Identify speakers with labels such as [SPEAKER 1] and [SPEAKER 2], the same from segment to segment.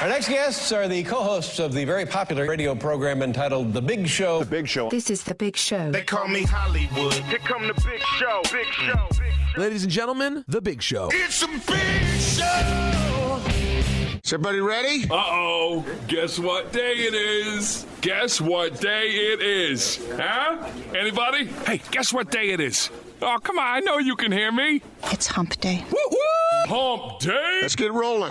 [SPEAKER 1] Our next guests are the co-hosts of the very popular radio program entitled The Big Show.
[SPEAKER 2] The Big Show.
[SPEAKER 3] This is The Big Show.
[SPEAKER 4] They call me Hollywood. Here come the big show. Big show. Big show.
[SPEAKER 5] Ladies and gentlemen, The Big Show.
[SPEAKER 4] It's a big show.
[SPEAKER 2] Is everybody ready?
[SPEAKER 6] Uh oh. Guess what day it is? Guess what day it is? Huh? Anybody? Hey, guess what day it is? Oh, come on. I know you can hear me.
[SPEAKER 3] It's hump day.
[SPEAKER 6] Woo woo! Hump day.
[SPEAKER 2] Let's get rolling.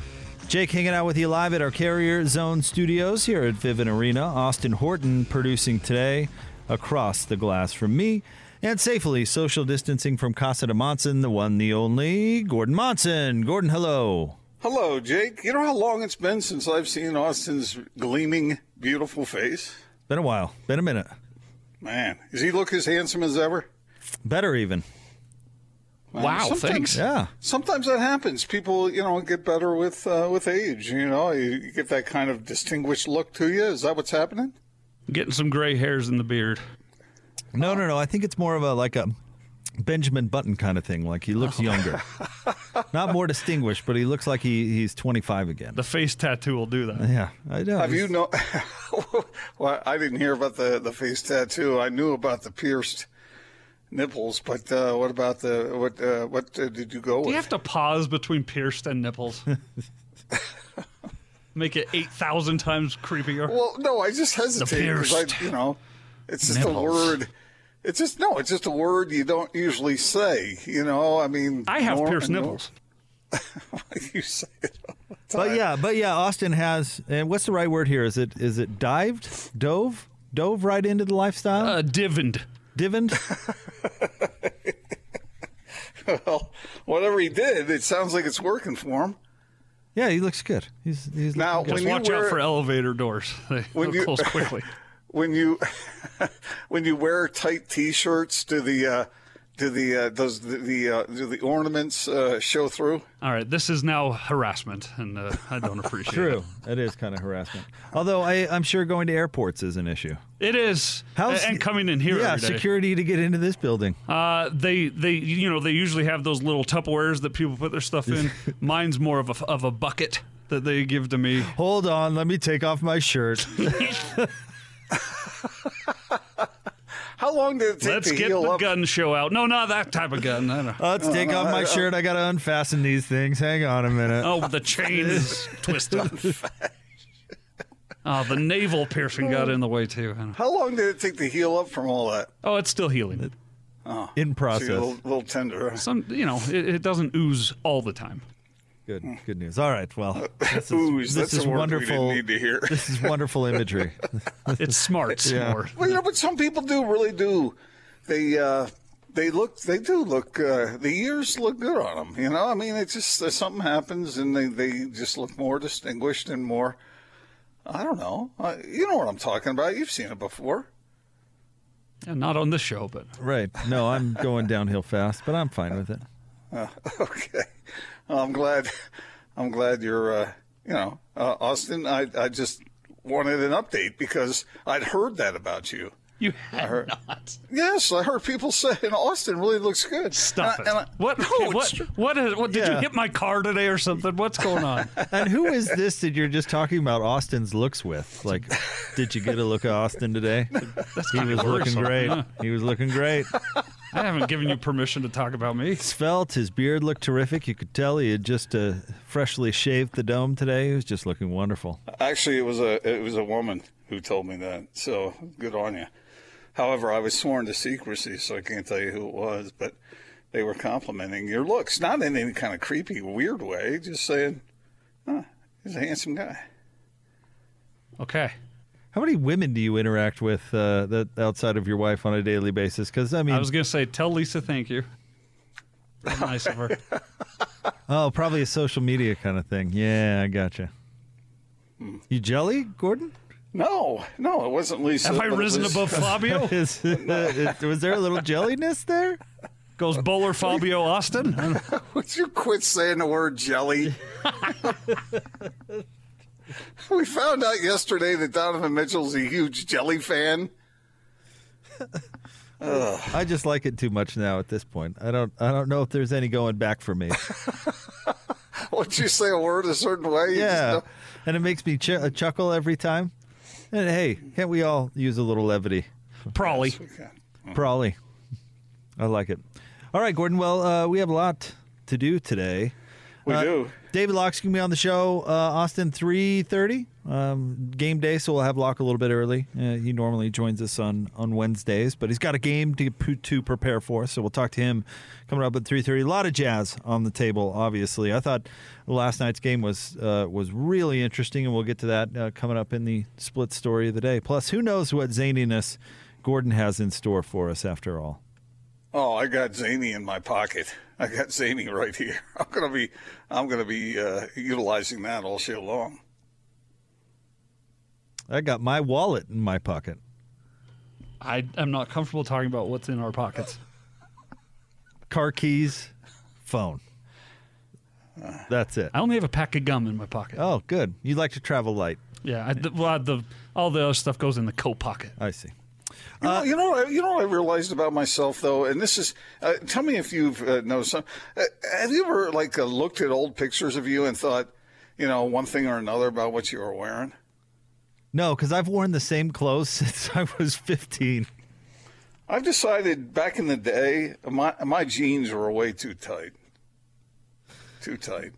[SPEAKER 7] Jake hanging out with you live at our Carrier Zone studios here at Vivint Arena. Austin Horton producing today across the glass from me. And safely social distancing from Casa de Monson, the one, the only, Gordon Monson. Gordon, hello.
[SPEAKER 8] Hello, Jake. You know how long it's been since I've seen Austin's gleaming, beautiful face?
[SPEAKER 7] Been a while. Been a minute.
[SPEAKER 8] Man, does he look as handsome as ever?
[SPEAKER 7] Better even.
[SPEAKER 8] Man,
[SPEAKER 6] Wow,
[SPEAKER 8] sometimes-
[SPEAKER 6] thanks.
[SPEAKER 7] Yeah.
[SPEAKER 8] Sometimes that happens. People, you know, get better with uh, with age. You know, you, you get that kind of distinguished look to you. Is that what's happening?
[SPEAKER 9] Getting some gray hairs in the beard.
[SPEAKER 7] No, no, no. I think it's more of a like a Benjamin Button kind of thing. Like he looks younger. Not more distinguished, but he looks like he, he's 25 again.
[SPEAKER 9] The face tattoo will do that.
[SPEAKER 7] Yeah, I know.
[SPEAKER 8] Have you know? well, I didn't hear about the the face tattoo. I knew about the pierced nipples, but uh, what about the what? Uh, what uh, did you go
[SPEAKER 9] Do
[SPEAKER 8] with?
[SPEAKER 9] you have to pause between pierced and nipples? Make it 8,000 times creepier.
[SPEAKER 8] Well, no, I just hesitate because I,
[SPEAKER 9] pierced
[SPEAKER 8] you know, it's just a word. It's just no, it's just a word you don't usually say. You know, I mean,
[SPEAKER 9] I have
[SPEAKER 8] nor-
[SPEAKER 9] pierced
[SPEAKER 8] nor-
[SPEAKER 9] nipples.
[SPEAKER 8] you say it.
[SPEAKER 7] But yeah, but yeah, Austin has. And what's the right word here? Is it is it dived, dove, dove right into the lifestyle,
[SPEAKER 9] Uh, divined.
[SPEAKER 7] Divined?
[SPEAKER 8] well, whatever he did, it sounds like it's working for him.
[SPEAKER 7] Yeah, he looks good. He's he's
[SPEAKER 8] Now,
[SPEAKER 7] looking
[SPEAKER 9] Just
[SPEAKER 8] when you
[SPEAKER 9] watch
[SPEAKER 8] wear
[SPEAKER 9] out for elevator doors. They
[SPEAKER 8] When you-
[SPEAKER 9] close quickly.
[SPEAKER 8] when you when you wear tight T-shirts, do the uh, do the uh, does the, the uh, do the ornaments uh, show through?
[SPEAKER 9] All right, this is now harassment, and uh, I don't appreciate it.
[SPEAKER 7] True, it is kind of harassment. Although I, I'm sure going to airports is an issue.
[SPEAKER 9] it. It is.
[SPEAKER 7] How's
[SPEAKER 9] and coming in here
[SPEAKER 7] Yeah,
[SPEAKER 9] every day.
[SPEAKER 7] security to get into this building.
[SPEAKER 9] Uh, they they you know they usually have those little Tupperwares that people put their stuff in. Mine's more of a of a bucket that they give to me.
[SPEAKER 7] Hold on, let me take off my shirt.
[SPEAKER 8] How long did it take
[SPEAKER 9] Let's
[SPEAKER 8] to
[SPEAKER 9] get
[SPEAKER 8] heal
[SPEAKER 9] the
[SPEAKER 8] up?
[SPEAKER 9] gun show out. No, not that type of gun. I don't.
[SPEAKER 7] Uh, let's take off my shirt. I gotta unfasten these things. Hang on a minute.
[SPEAKER 9] Oh, the chain is twisted. Oh, the navel piercing got in the way too.
[SPEAKER 8] How long did it take to heal up from all that?
[SPEAKER 9] Oh, it's still healing.
[SPEAKER 7] In
[SPEAKER 8] So you're a
[SPEAKER 7] process.
[SPEAKER 8] little, little tender.
[SPEAKER 9] Some, you know, it, it doesn't ooze all the time.
[SPEAKER 7] Good, good news. All right, well, this is,
[SPEAKER 8] Ooze,
[SPEAKER 7] this is
[SPEAKER 8] a word we
[SPEAKER 7] wonderful.
[SPEAKER 8] need to hear.
[SPEAKER 7] This is wonderful imagery.
[SPEAKER 9] It's smart.
[SPEAKER 7] Yeah.
[SPEAKER 9] more.
[SPEAKER 8] Well, you know, but some people do really do. They uh, they look. They do look. Uh, the years look good on them. You know, I mean, it's just uh, something happens, and they they just look more distinguished and more. I don't know. Uh, you know what I'm talking about. You've seen it before.
[SPEAKER 9] Yeah, not on this show, but
[SPEAKER 7] right. No, I'm going downhill fast, but I'm fine with it.
[SPEAKER 8] Okay. Well, I'm glad. I'm glad you're. Uh, you know, uh, Austin. I I just wanted an update because I'd heard that about you.
[SPEAKER 9] you have
[SPEAKER 8] heard-
[SPEAKER 9] not.
[SPEAKER 8] Yes, I heard people saying Austin really looks good.
[SPEAKER 9] Stop
[SPEAKER 8] And
[SPEAKER 9] it.
[SPEAKER 8] I- and I-
[SPEAKER 9] what?
[SPEAKER 8] No,
[SPEAKER 9] what? What? Is, what? Did you hit my car today or something? What's going on?
[SPEAKER 7] And who is this that you're just talking about Austin's looks with? Like, did you get a look at Austin today? he was looking great. He was looking great.
[SPEAKER 9] I haven't given you permission to talk about me.
[SPEAKER 7] Svelte, his beard looked terrific. You could tell he had just uh, freshly shaved the dome today. He was just looking wonderful.
[SPEAKER 8] Actually, it was a it was a woman who told me that. So good on you. However, I was sworn to secrecy, so I can't tell you who it was. But they were complimenting your looks, not in any kind of creepy, weird way. Just saying, huh, he's a handsome guy.
[SPEAKER 9] Okay.
[SPEAKER 7] How many women do you interact with uh, that outside of your wife on a daily basis? Because I mean,
[SPEAKER 9] I was going to say, tell Lisa thank you. nice of her.
[SPEAKER 7] oh, probably a social media kind of thing. Yeah, I gotcha. You jelly, Gordon?
[SPEAKER 8] No, no, it wasn't Lisa.
[SPEAKER 9] Have I risen
[SPEAKER 8] was-
[SPEAKER 9] above Fabio?
[SPEAKER 7] Is, was there a little jelliness there?
[SPEAKER 9] Goes bowler Fabio Austin?
[SPEAKER 8] Would you quit saying the word jelly? we found out yesterday that Donovan Mitchell's a huge jelly fan.
[SPEAKER 7] I just like it too much now at this point. I don't. I don't know if there's any going back for me.
[SPEAKER 8] Once you say a word a certain way, you
[SPEAKER 7] yeah,
[SPEAKER 8] know-
[SPEAKER 7] and it makes me ch- uh, chuckle every time. And hey, can't we all use a little levity?
[SPEAKER 9] Prawley.
[SPEAKER 7] Probably. I like it. All right, Gordon. Well, uh, we have a lot to do today.
[SPEAKER 8] We
[SPEAKER 7] Uh,
[SPEAKER 8] do.
[SPEAKER 7] David Locke's gonna be on the show. Uh, Austin three thirty. Um, game day, so we'll have Locke a little bit early. Uh, he normally joins us on on Wednesdays, but he's got a game to to prepare for. So we'll talk to him coming up at three thirty. A lot of jazz on the table. Obviously, I thought last night's game was uh, was really interesting, and we'll get to that uh, coming up in the split story of the day. Plus, who knows what zaniness Gordon has in store for us after all.
[SPEAKER 8] Oh, I got Zany in my pocket. I got Zany right here. I'm gonna be, I'm gonna be uh, utilizing that all show long.
[SPEAKER 7] I got my wallet in my pocket.
[SPEAKER 9] I am not comfortable talking about what's in our pockets.
[SPEAKER 7] Car keys, phone. That's it.
[SPEAKER 9] I only have a pack of gum in my pocket.
[SPEAKER 7] Oh, good. You like to travel light.
[SPEAKER 9] Yeah, I, the, well, the, all the other stuff goes in the coat pocket.
[SPEAKER 7] I see.
[SPEAKER 8] You
[SPEAKER 7] Uh,
[SPEAKER 8] know, you know, you know what I realized about myself though, and this is, uh, tell me if you've uh, noticed. Some, uh, have you ever like uh, looked at old pictures of you and thought, you know, one thing or another about what you were wearing?
[SPEAKER 7] No, because I've worn the same clothes since I was 15.
[SPEAKER 8] I've decided back in the day, my my jeans were way too tight. Too tight.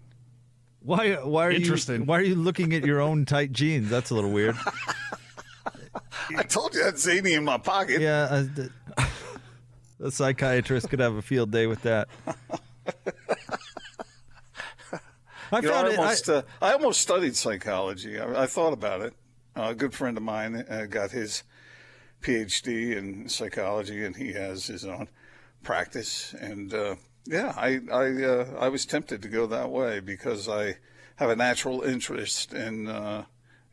[SPEAKER 7] Why? Why are
[SPEAKER 9] Interesting.
[SPEAKER 7] you? Why are you looking at your own tight jeans? That's a little weird.
[SPEAKER 8] I told you I had Zany in my pocket.
[SPEAKER 7] Yeah, uh, th- a psychiatrist could have a field day with that. I
[SPEAKER 8] You know,
[SPEAKER 7] found
[SPEAKER 8] I
[SPEAKER 7] it.
[SPEAKER 8] almost,
[SPEAKER 7] I-
[SPEAKER 8] uh, I almost studied psychology. I, I thought about it. Uh, a good friend of mine uh, got his PhD in psychology, and he has his own practice. And uh, yeah, I I, uh, I was tempted to go that way because I have a natural interest in uh,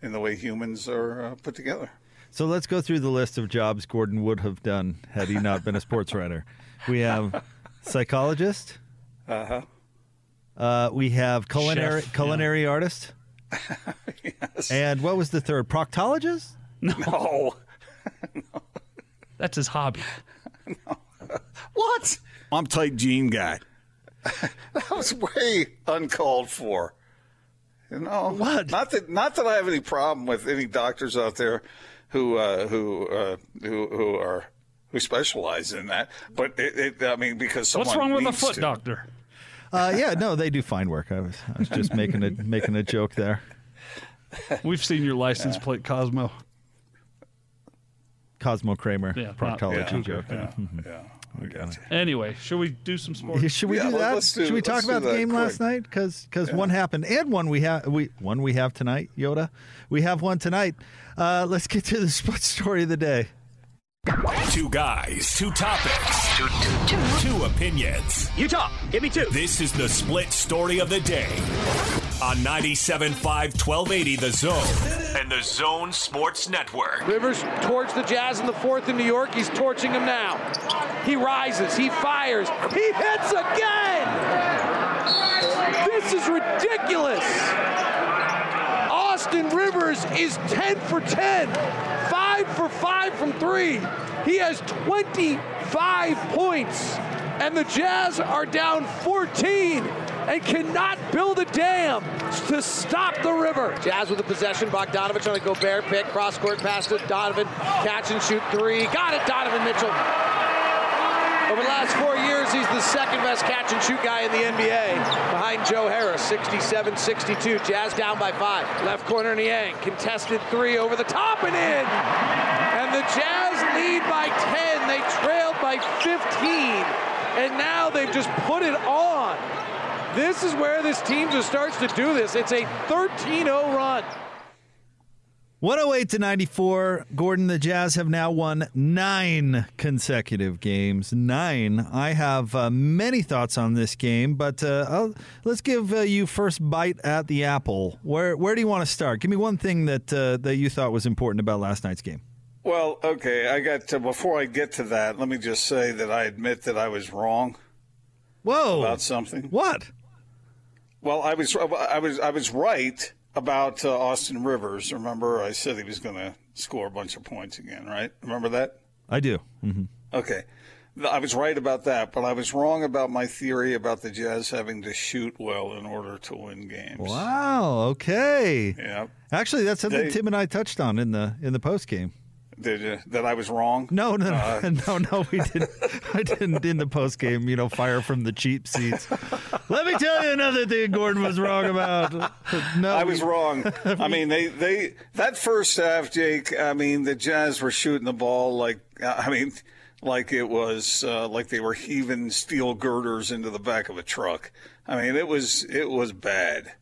[SPEAKER 8] in the way humans are uh, put together.
[SPEAKER 7] So let's go through the list of jobs Gordon would have done had he not been a sports writer. We have psychologist.
[SPEAKER 8] Uh-huh.
[SPEAKER 7] Uh, we have culinary
[SPEAKER 9] Chef,
[SPEAKER 7] culinary artist. yes. And what was the third? Proctologist?
[SPEAKER 8] No,
[SPEAKER 9] That's his hobby.
[SPEAKER 8] what? I'm tight jean guy. that was way uncalled for. You know
[SPEAKER 7] What?
[SPEAKER 8] Not that not that I have any problem with any doctors out there who uh, who uh, who who are who specialize in that, but it, it, I mean because someone
[SPEAKER 9] What's wrong with a foot
[SPEAKER 8] to.
[SPEAKER 9] doctor?
[SPEAKER 7] Uh, yeah, no, they do fine work. I was, I was just making a making a joke there.
[SPEAKER 9] We've seen your license plate, Cosmo.
[SPEAKER 7] Cosmo Kramer,
[SPEAKER 9] Yeah, not-
[SPEAKER 7] proctology
[SPEAKER 8] Yeah,
[SPEAKER 7] joke.
[SPEAKER 8] yeah, yeah. I got you.
[SPEAKER 9] Anyway, should we do some sports?
[SPEAKER 7] Should we
[SPEAKER 8] Yeah,
[SPEAKER 7] do that?
[SPEAKER 8] do-
[SPEAKER 7] Should we talk about the game
[SPEAKER 8] quick.
[SPEAKER 7] last night? Because one happened and one we have we one we have tonight. Yoda, we have one tonight. Uh, let's get to the split story of the day.
[SPEAKER 10] Two guys, two topics, two, opinions.
[SPEAKER 11] You talk. Give me two.
[SPEAKER 10] This is the split story of the day on 97.5 1280 The Zone and The Zone Sports Network.
[SPEAKER 11] Rivers towards the Jazz in the fourth in New York. He's torching him now. He rises. He fires. He hits again. This is ridiculous. Is 10 for 10, 5 for 5 from 3. He has 25 points, and the Jazz are down 14 and cannot build a dam to stop the river. Jazz with the possession. Bogdanovich on a Gobert pick. Cross court pass to Donovan. Catch and shoot three. Got it, Donovan Mitchell. Over the last four years, he's the second best catch and shoot guy in the NBA, behind Joe Harris, 67 62. Jazz down by five. Left corner, Niang. Contested three over the top and in. And the Jazz lead by 10. They trailed by 15. And now they've just put it on. This is where this team just starts to do this. It's a 13 0 run.
[SPEAKER 7] 108 to 94. Gordon, the Jazz have now won nine consecutive games. Nine. I have uh, many thoughts on this game, but uh, I'll, let's give uh, you first bite at the apple. Where where do you want to start? Give me one thing that uh, that you thought was important about last night's game.
[SPEAKER 8] Well, okay, I got to, before I get to that, let me just say that I admit that I was wrong
[SPEAKER 7] Whoa!
[SPEAKER 8] about something.
[SPEAKER 7] What?
[SPEAKER 8] Well, I was I was I was right about uh, Austin Rivers. Remember, I said he was going to score a bunch of points again, right? Remember that?
[SPEAKER 7] I do. hmm
[SPEAKER 8] Okay. I was right about that, but I was wrong about my theory about the Jazz having to shoot well in order to win games.
[SPEAKER 7] Wow. Okay.
[SPEAKER 8] Yeah.
[SPEAKER 7] Actually, that's something
[SPEAKER 8] They-
[SPEAKER 7] Tim and I touched on in the in the post game.
[SPEAKER 8] Did you, that I was wrong?
[SPEAKER 7] No, no,
[SPEAKER 8] Uh,
[SPEAKER 7] no, no, we didn't. I didn't in the post game. You know, fire from the cheap seats. Let me tell you another thing Gordon was wrong about. No,
[SPEAKER 8] I was wrong. I mean, they, they that first half, Jake. I mean, the Jazz were shooting the ball like I mean, like it was uh, like they were heaving steel girders into the back of a truck. I mean, it was it was bad,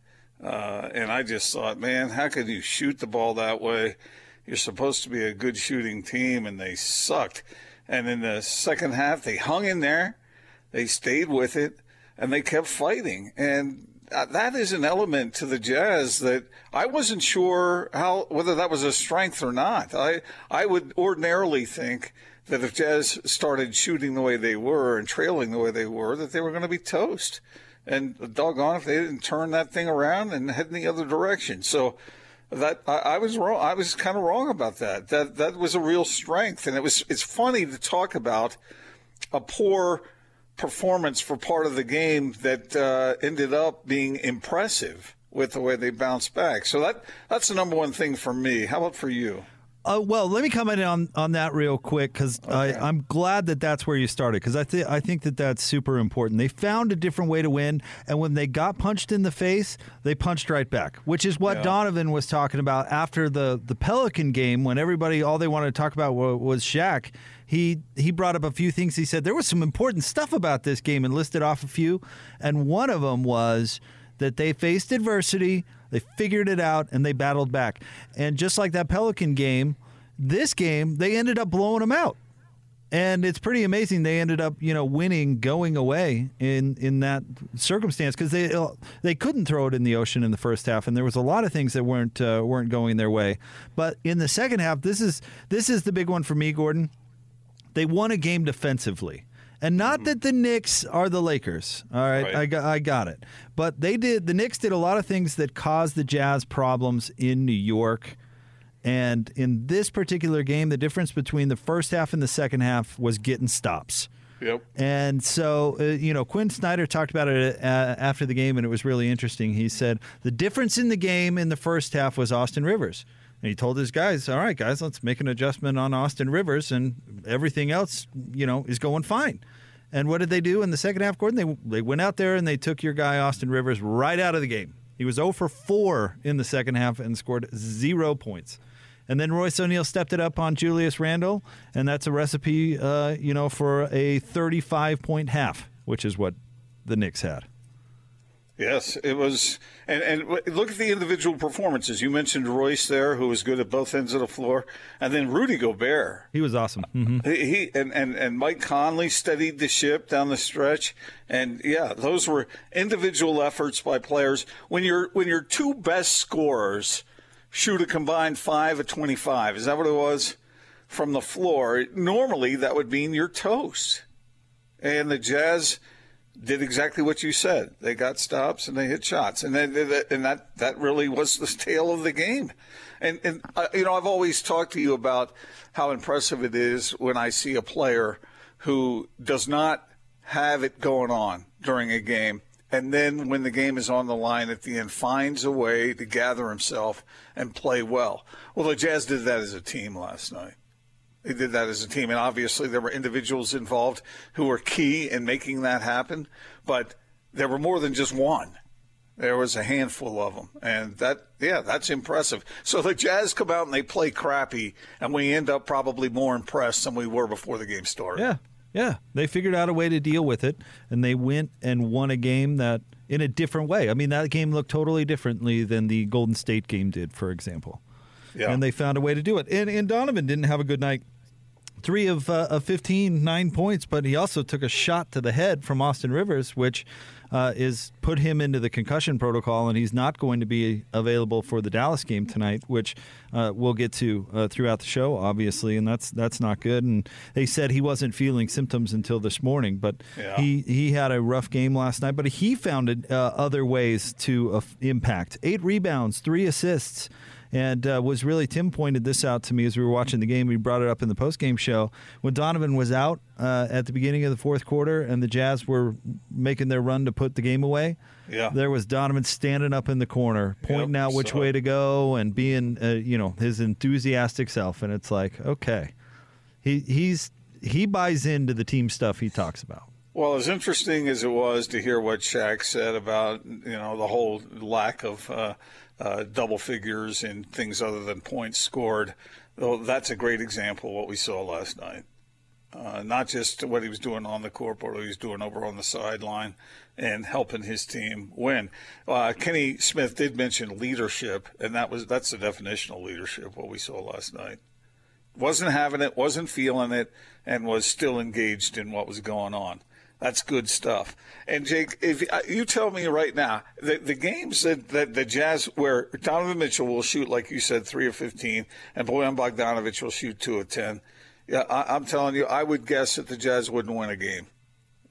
[SPEAKER 8] uh, and I just thought, man, how could you shoot the ball that way? You're supposed to be a good shooting team, and they sucked. And in the second half, they hung in there, they stayed with it, and they kept fighting. And uh, that is an element to the Jazz that I wasn't sure how whether that was a strength or not. I I would ordinarily think that if Jazz started shooting the way they were and trailing the way they were, that they were going to be toast. And doggone if they didn't turn that thing around and head in the other direction. So that I, I was wrong. I was kind of wrong about that. That that was a real strength, and it was. It's funny to talk about a poor performance for part of the game that uh, ended up being impressive with the way they bounced back. So that that's the number one thing for me. How about for you?
[SPEAKER 7] Uh, well, let me comment on, on that real quick because I'm glad that that's where you started because I think I think that that's super important. They found a different way to win, and when they got punched in the face, they punched right back, which is what
[SPEAKER 8] Yeah.
[SPEAKER 7] Donovan was talking about after the the Pelican game when everybody all they wanted to talk about was, was Shaq. He he brought up a few things. He said there was some important stuff about this game and listed off a few, and one of them was that they faced adversity, they figured it out, and they battled back. And just like that Pelican game, this game they ended up blowing them out. And it's pretty amazing they ended up, you know, winning going away in in that circumstance because they they couldn't throw it in the ocean in the first half, and there was a lot of things that weren't uh, weren't going their way. But in the second half, this is this is the big one for me, Gordon. They won a game defensively. And not that the Knicks are the Lakers. All right,
[SPEAKER 8] Right.
[SPEAKER 7] I got I got it. But they did the Knicks did a lot of things that caused the Jazz problems in New York. And in this particular game, the difference between the first half and the second half was getting stops.
[SPEAKER 8] Yep.
[SPEAKER 7] And so, uh, you know, Quin Snyder talked about it uh, after the game, and it was really interesting. He said the difference in the game in the first half was Austin Rivers. And he told his guys, all right, guys, let's make an adjustment on Austin Rivers, and everything else, you know, is going fine. And what did they do in the second half, Gordon? They, they went out there and they took your guy, Austin Rivers, right out of the game. He was 0 for 4 in the second half and scored zero points. And then Royce O'Neale stepped it up on Julius Randle, and that's a recipe, uh, you know, for a 35 point half, which is what the Knicks had.
[SPEAKER 8] Yes, it was, and and look at the individual performances. You mentioned Royce there, who was good at both ends of the floor, and then Rudy Gobert.
[SPEAKER 7] He was awesome. hmm
[SPEAKER 8] He, he and, and and Mike Conley steadied the ship down the stretch, and yeah, those were individual efforts by players. When your when your two best scorers shoot a combined five at twenty five, is that what it was from the floor? Normally, that would mean you're toast, and the Jazz did exactly what you said. They got stops and they hit shots, and then and that that really was the tale of the game. And and uh, you know, I've always talked to you about how impressive it is when I see a player who does not have it going on during a game. And then when the game is on the line at the end, finds a way to gather himself and play well. Well, the Jazz did that as a team last night. They did that as a team, and obviously there were individuals involved who were key in making that happen. But there were more than just one. There was a handful of them, and that yeah, that's impressive. So the Jazz come out and they play crappy, and we end up probably more impressed than we were before the game started.
[SPEAKER 7] Yeah, yeah. They figured out a way to deal with it, and they went and won a game that in a different way. I mean, that game looked totally differently than the Golden State game did, for example.
[SPEAKER 8] Yeah.
[SPEAKER 7] and they found a way to do it. And, and Donovan didn't have a good night. Three of, uh, of 15, nine points, but he also took a shot to the head from Austin Rivers, which uh, is put him into the concussion protocol, and he's not going to be available for the Dallas game tonight, which uh, we'll get to uh, throughout the show, obviously, and that's that's not good. And they said he wasn't feeling symptoms until this morning, but
[SPEAKER 8] Yeah.
[SPEAKER 7] he he had a rough game last night, but he found uh, other ways to uh, impact. Eight rebounds, three assists, and uh, was really Tim pointed this out to me as we were watching the game. We brought it up in the post game show when Donovan was out uh, at the beginning of the fourth quarter, and the Jazz were making their run to put the game away.
[SPEAKER 8] Yeah.
[SPEAKER 7] there was Donovan standing up in the corner, pointing
[SPEAKER 8] Yep,
[SPEAKER 7] out which
[SPEAKER 8] saw
[SPEAKER 7] way to go, and being uh, you know his enthusiastic self. And it's like, okay, he he's he buys into the team stuff he talks about.
[SPEAKER 8] Well, as interesting as it was to hear what Shaq said about you know the whole lack of uh, uh, double figures in things other than points scored, though that's a great example of what we saw last night. Uh, not just what he was doing on the court, but what he was doing over on the sideline and helping his team win. Uh, Kenny Smith did mention leadership, and that was that's the definition of leadership. What we saw last night wasn't having it, wasn't feeling it, and was still engaged in what was going on. That's good stuff. And Jake, if uh, you tell me right now, the, the games that, that the Jazz, where Donovan Mitchell will shoot, like you said, three of fifteen, and Bojan Bogdanovich will shoot two of ten. Yeah, I, I'm telling you, I would guess that the Jazz wouldn't win a game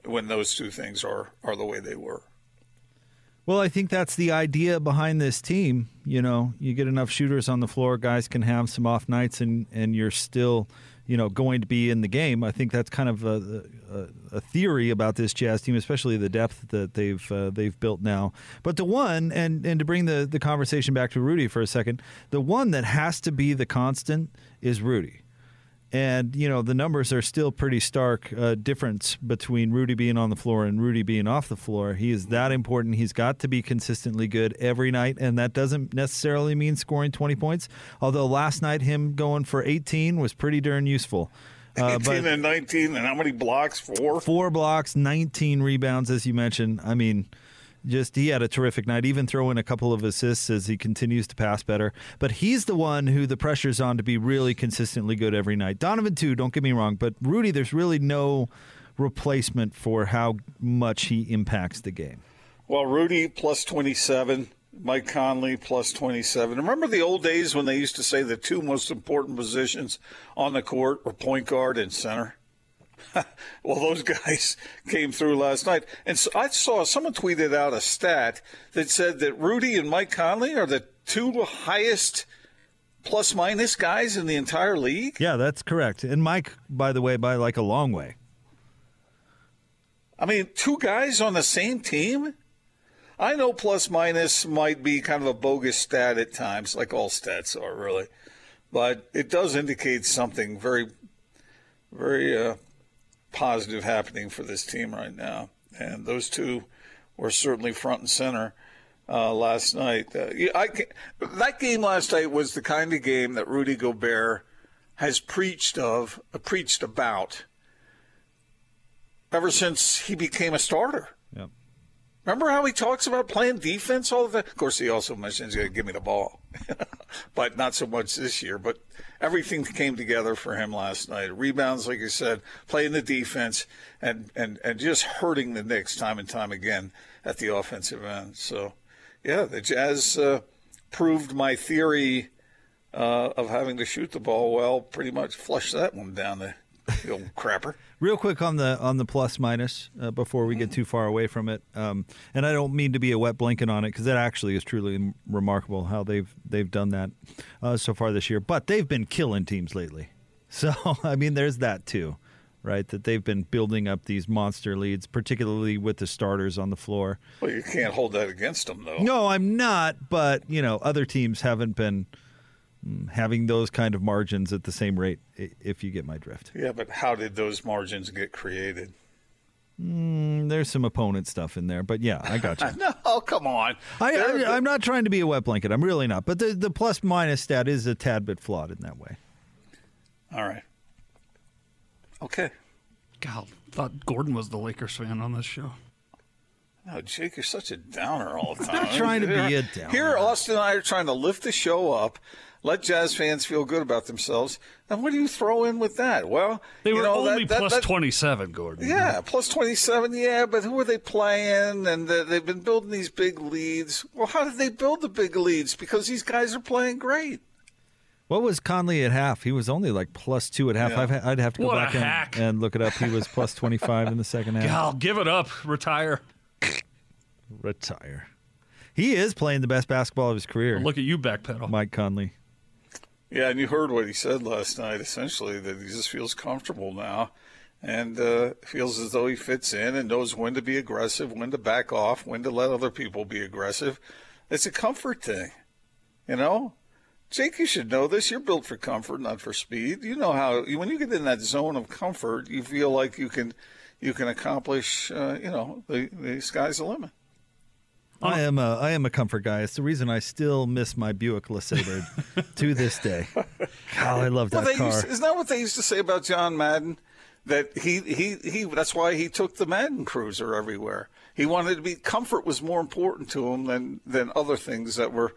[SPEAKER 8] when those two things are are the way they were.
[SPEAKER 7] Well, I think that's the idea behind this team. You know, you get enough shooters on the floor, guys can have some off nights, and and you're still, you know, going to be in the game. I think that's kind of a, a, a theory about this Jazz team, especially the depth that they've uh, they've built now. But the one, and and to bring the the conversation back to Rudy for a second, the one that has to be the constant is Rudy. And you know the numbers are still pretty stark uh, difference between Rudy being on the floor and Rudy being off the floor. He is that important. He's got to be consistently good every night, and that doesn't necessarily mean scoring twenty points. Although last night him going for eighteen was pretty darn useful. Uh,
[SPEAKER 8] 18 and 19, and how many blocks? Four.
[SPEAKER 7] Four blocks, 19 rebounds, as you mentioned. I mean, just he had a terrific night. Even throw in a couple of assists as he continues to pass better. But he's the one who the pressure's on to be really consistently good every night. Donovan too. Don't get me wrong, but Rudy, there's really no replacement for how much he impacts the game.
[SPEAKER 8] Well, Rudy plus 27, Mike Conley plus 27. Remember the old days when they used to say the two most important positions on the court were point guard and center? well, those guys came through last night. And so I saw someone tweeted out a stat that said that Rudy and Mike Conley are the two highest plus minus guys in the entire league.
[SPEAKER 7] Yeah, that's correct. And Mike, by the way, by like a long way.
[SPEAKER 8] I mean, two guys on the same team? I know plus minus might be kind of a bogus stat at times, like all stats are really, but it does indicate something very, very uh, positive happening for this team right now. And those two were certainly front and center uh, last night. Uh, I that game last night was the kind of game that Rudy Gobert has preached of, uh, preached about ever since he became a starter. Remember how he talks about playing defense all the time? Of course, he also mentions he's going to give me the ball, but not so much this year. But everything came together for him last night. Rebounds, like you said, playing the defense, and, and, and just hurting the Knicks time and time again at the offensive end. So, yeah, the Jazz uh, proved my theory uh, of having to shoot the ball well. Pretty much flushed that one down the, the old crapper.
[SPEAKER 7] Real quick on the on the plus minus uh, before we get too far away from it, um, and I don't mean to be a wet blanket on it because that actually is truly remarkable how they've they've done that uh, so far this year. But they've been killing teams lately, so I mean there's that too, right? That they've been building up these monster leads, particularly with the starters on the floor.
[SPEAKER 8] Well, you can't hold that against them, though.
[SPEAKER 7] No, I'm not, but you know other teams haven't been having those kind of margins at the same rate. If you get my drift.
[SPEAKER 8] Yeah, but how did those margins get created?
[SPEAKER 7] Mm, there's some opponent stuff in there, but yeah, I got you.
[SPEAKER 8] no, come on.
[SPEAKER 7] I,
[SPEAKER 8] They're-
[SPEAKER 7] I, I'm not trying to be a wet blanket. I'm really not. But the, the plus minus stat is a tad bit flawed in that way.
[SPEAKER 8] All right. Okay.
[SPEAKER 9] God, thought Gordon was the Lakers fan on this show.
[SPEAKER 8] Oh, Jake, you're such a downer all the time.
[SPEAKER 7] not trying to be a downer.
[SPEAKER 8] Here, Austin and I are trying to lift the show up, let Jazz fans feel good about themselves. And what do you throw in with that? Well,
[SPEAKER 9] They
[SPEAKER 8] you
[SPEAKER 9] were
[SPEAKER 8] know,
[SPEAKER 9] only
[SPEAKER 8] that-
[SPEAKER 9] plus
[SPEAKER 8] that-
[SPEAKER 9] 27, Gordon.
[SPEAKER 8] Yeah, plus 27, yeah, but who are they playing? And uh, they've been building these big leads. Well, how did they build the big leads? Because these guys are playing great.
[SPEAKER 7] What was Conley at half? He was only like plus two at half.
[SPEAKER 8] Yeah.
[SPEAKER 7] I've, I'd have to go
[SPEAKER 9] What a
[SPEAKER 7] back and,
[SPEAKER 9] hack.
[SPEAKER 7] and look it up. He was plus 25 in the second half.
[SPEAKER 9] God, give it up. Retire.
[SPEAKER 7] Retire. He is playing the best basketball of his career.
[SPEAKER 9] Look at you backpedal.
[SPEAKER 7] Mike Conley.
[SPEAKER 8] Yeah, and you heard what he said last night, essentially, that he just feels comfortable now and uh, feels as though he fits in and knows when to be aggressive, when to back off, when to let other people be aggressive. It's a comfort thing, you know? Jake, you should know this. You're built for comfort, not for speed. You know how when you get in that zone of comfort, you feel like you can you can accomplish. Uh, you know, the, the sky's the limit.
[SPEAKER 7] I am a I am a comfort guy. It's the reason I still miss my Buick LeSabre to this day. God, I love that
[SPEAKER 8] Well,
[SPEAKER 7] car.
[SPEAKER 8] used, isn't that what they used to say about John Madden? That he, he, he, that's why he took the Madden Cruiser everywhere. He wanted to be, comfort was more important to him than, than other things that were,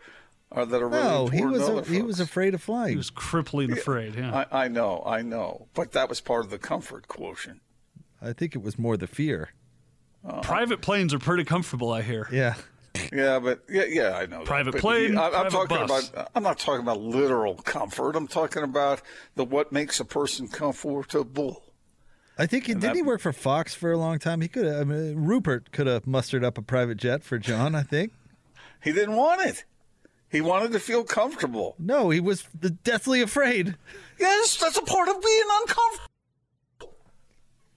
[SPEAKER 8] uh, that are really
[SPEAKER 7] no,
[SPEAKER 8] important
[SPEAKER 7] he
[SPEAKER 8] to
[SPEAKER 7] was
[SPEAKER 8] other
[SPEAKER 7] a, he
[SPEAKER 8] folks.
[SPEAKER 7] was afraid of flying.
[SPEAKER 9] He was crippling afraid. Yeah.
[SPEAKER 8] I, I know, I know. But that was part of the comfort quotient.
[SPEAKER 7] I think it was more the fear.
[SPEAKER 9] Uh, private planes are pretty comfortable, I hear.
[SPEAKER 7] Yeah.
[SPEAKER 8] Yeah, but yeah, yeah, I know.
[SPEAKER 9] Private
[SPEAKER 8] But
[SPEAKER 9] plane,
[SPEAKER 8] he- I, I'm
[SPEAKER 9] private
[SPEAKER 8] talking
[SPEAKER 9] bus.
[SPEAKER 8] about. I'm not talking about literal comfort. I'm talking about the what makes a person comfortable.
[SPEAKER 7] I think he
[SPEAKER 8] And
[SPEAKER 7] didn't
[SPEAKER 8] that-
[SPEAKER 7] he work for Fox for a long time. He could have. I mean, Rupert could have mustered up a private jet for John. I think.
[SPEAKER 8] He didn't want it. He wanted to feel comfortable.
[SPEAKER 7] No, he was deathly afraid.
[SPEAKER 8] Yes, that's a part of being uncomfortable.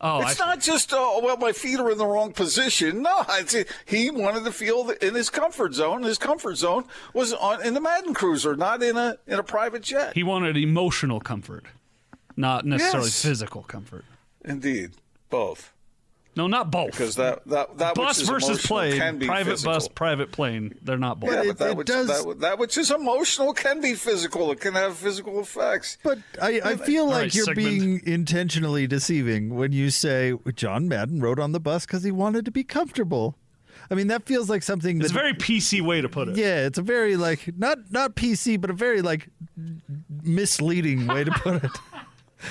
[SPEAKER 9] Oh,
[SPEAKER 8] it's
[SPEAKER 9] I-
[SPEAKER 8] not just oh well, my feet are in the wrong position. No, it's, he wanted to feel in his comfort zone. His comfort zone was on in the Madden Cruiser, not in a in a private jet.
[SPEAKER 9] he wanted emotional comfort, not necessarily
[SPEAKER 8] Yes.
[SPEAKER 9] physical comfort.
[SPEAKER 8] Indeed, both.
[SPEAKER 9] No, not both.
[SPEAKER 8] Because that that that
[SPEAKER 9] bus
[SPEAKER 8] which is
[SPEAKER 9] versus
[SPEAKER 8] emotional
[SPEAKER 9] plane,
[SPEAKER 8] can be
[SPEAKER 9] private
[SPEAKER 8] physical.
[SPEAKER 9] bus, private plane. They're not both.
[SPEAKER 8] Yeah,
[SPEAKER 7] But
[SPEAKER 8] but
[SPEAKER 7] it-
[SPEAKER 8] that,
[SPEAKER 7] it
[SPEAKER 8] which,
[SPEAKER 7] does-
[SPEAKER 8] that, that which is emotional can be physical. It can have physical effects.
[SPEAKER 7] But I, I feel like
[SPEAKER 9] right,
[SPEAKER 7] you're
[SPEAKER 9] Sigmund.
[SPEAKER 7] being intentionally deceiving when you say John Madden rode on the bus because he wanted to be comfortable. I mean, that feels like something
[SPEAKER 9] It's
[SPEAKER 7] that
[SPEAKER 9] a very PC way to put it.
[SPEAKER 7] Yeah, it's a very like not not PC, but a very like misleading way to put it.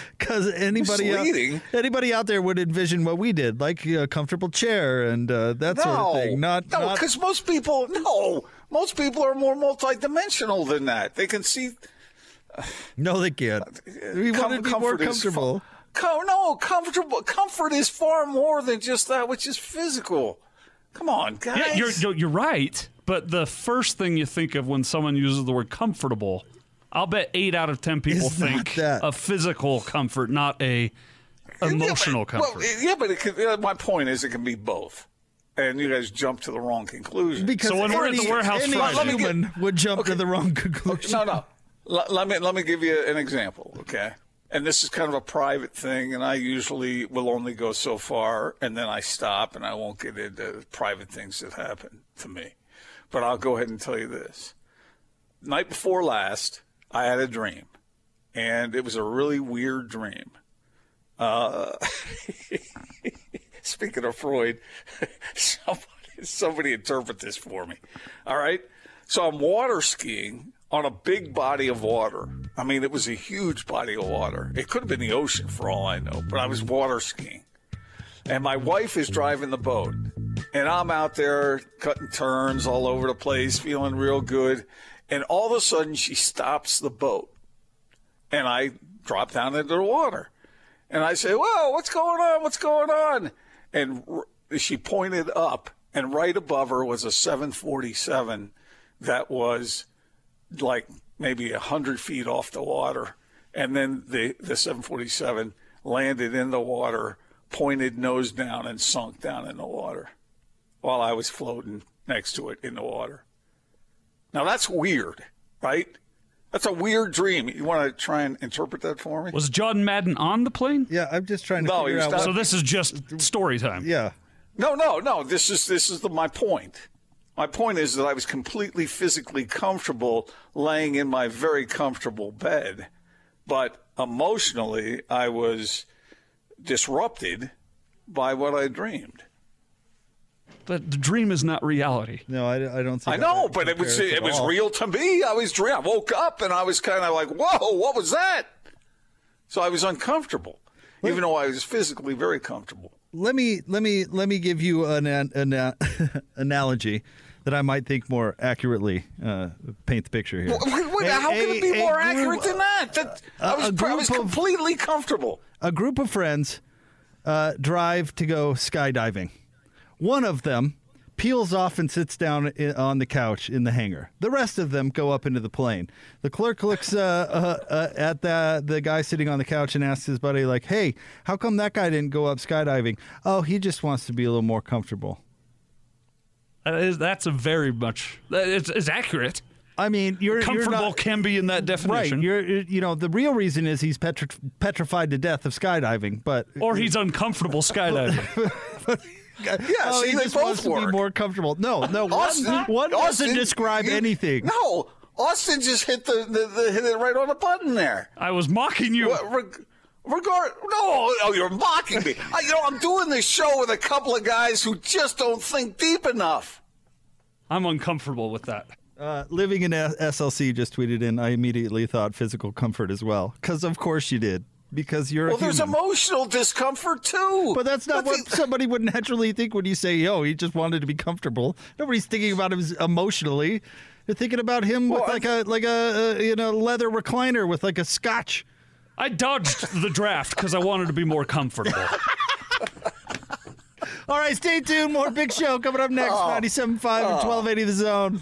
[SPEAKER 7] Because anybody out, anybody out there would envision what we did, like a comfortable chair and uh, that sort of thing. Not
[SPEAKER 8] no,
[SPEAKER 7] not-
[SPEAKER 8] because most people no, most people are more multidimensional than that. They can see
[SPEAKER 7] no, they can't. We
[SPEAKER 8] Com-
[SPEAKER 7] wanted to be more
[SPEAKER 8] comfort is
[SPEAKER 7] comfortable.
[SPEAKER 8] No, comfortable. Comfort is far more than just that which is physical. Come on, guys.
[SPEAKER 9] Yeah, you're, you're you're right. But the first thing you think of when someone uses the word comfortable, I'll bet eight out of ten people
[SPEAKER 7] It's
[SPEAKER 9] think
[SPEAKER 7] that.
[SPEAKER 9] a physical comfort, not a emotional
[SPEAKER 8] yeah, but,
[SPEAKER 9] comfort.
[SPEAKER 8] Well, yeah, but it could, uh, my point is, it can be both. And you guys jump to the wrong conclusion.
[SPEAKER 7] Because
[SPEAKER 9] So when we're at the
[SPEAKER 7] any-
[SPEAKER 9] warehouse
[SPEAKER 7] any
[SPEAKER 9] Friday-
[SPEAKER 8] Let me get-
[SPEAKER 7] would jump to the wrong conclusion.
[SPEAKER 8] No, no. L- let me let me give you an example, okay? And this is kind of a private thing, and I usually will only go so far, and then I stop, and I won't get into private things that happen to me. But I'll go ahead and tell you this: night before last, I had a dream, and it was a really weird dream. Uh, speaking of Freud, somebody, somebody interpret this for me. All right. So I'm water skiing on a big body of water. I mean, it was a huge body of water. It could have been the ocean for all I know, but I was water skiing. And my wife is driving the boat. And I'm out there cutting turns all over the place, feeling real good. And all of a sudden, she stops the boat. And I drop down into the water. And I say, Whoa, what's going on? What's going on? And she pointed up, and right above her was a 747 that was like maybe 100 feet off the water. And then the, the 747 landed in the water, pointed nose down, and sunk down in the water while I was floating next to it in the water. Now that's weird, right? That's a weird dream. You want to try and interpret that for me?
[SPEAKER 9] Was John Madden on the plane?
[SPEAKER 7] Yeah, I'm just trying to
[SPEAKER 8] No,
[SPEAKER 7] figure out.
[SPEAKER 8] not-
[SPEAKER 7] What,
[SPEAKER 9] So this is just story time.
[SPEAKER 7] yeah,
[SPEAKER 8] No, no, no. This is this is the, my point. My point is that I was completely physically comfortable laying in my very comfortable bed, but emotionally I was disrupted by what I dreamed.
[SPEAKER 9] But the dream is not reality.
[SPEAKER 7] No, I, I don't. Think.
[SPEAKER 8] I know, but it was it was real to me. I was dreaming. I woke up and I was kind of like, "Whoa, what was that?" So I was uncomfortable, even though I was physically very comfortable.
[SPEAKER 7] Let me let me let me give you an, an, an analogy that I might think more accurately uh, paint the picture here.
[SPEAKER 8] Wait, wait, how can it be more accurate than that? that I was, I was completely comfortable.
[SPEAKER 7] A group of friends uh, drive to go skydiving. One of them peels off and sits down on the couch in the hangar. The rest of them go up into the plane. The clerk looks uh, uh, uh, at the the guy sitting on the couch and asks his buddy, like, "Hey, how come that guy didn't go up skydiving?" Oh, he just wants to be a little more comfortable.
[SPEAKER 9] Is, that's a very much. It's, it's accurate.
[SPEAKER 7] I mean, you're
[SPEAKER 9] comfortable
[SPEAKER 7] you're not,
[SPEAKER 9] can be in that definition.
[SPEAKER 7] Right. You're, you know, the real reason is he's petri- petrified to death of skydiving, but
[SPEAKER 9] or he's uncomfortable skydiving.
[SPEAKER 8] yeah,
[SPEAKER 7] oh,
[SPEAKER 8] see,
[SPEAKER 7] he
[SPEAKER 8] they both work.
[SPEAKER 7] to be more comfortable. No, no,
[SPEAKER 8] Austin,
[SPEAKER 7] one, one doesn't describe
[SPEAKER 8] you-
[SPEAKER 7] anything.
[SPEAKER 8] No, Austin just hit the, the, the hit it right on the button there.
[SPEAKER 9] I was mocking you.
[SPEAKER 8] What, reg- regard no, oh, you're mocking me. I, you know, I'm doing this show with a couple of guys who just don't think deep enough.
[SPEAKER 9] I'm uncomfortable with that.
[SPEAKER 7] Uh, living in S- SLC just tweeted in. I immediately thought physical comfort as well, because of course you did. Because you're
[SPEAKER 8] Well,
[SPEAKER 7] a
[SPEAKER 8] there's emotional discomfort too.
[SPEAKER 7] But that's not what somebody would naturally think when you say, "Yo, he just wanted to be comfortable." Nobody's thinking about him emotionally. They're thinking about him with like a like a, a you know leather recliner with like a scotch.
[SPEAKER 9] I dodged the draft because I wanted to be more comfortable.
[SPEAKER 7] All right, stay tuned. More Big Show coming up next.
[SPEAKER 8] Oh.
[SPEAKER 7] 97.5 and 1280 The Zone.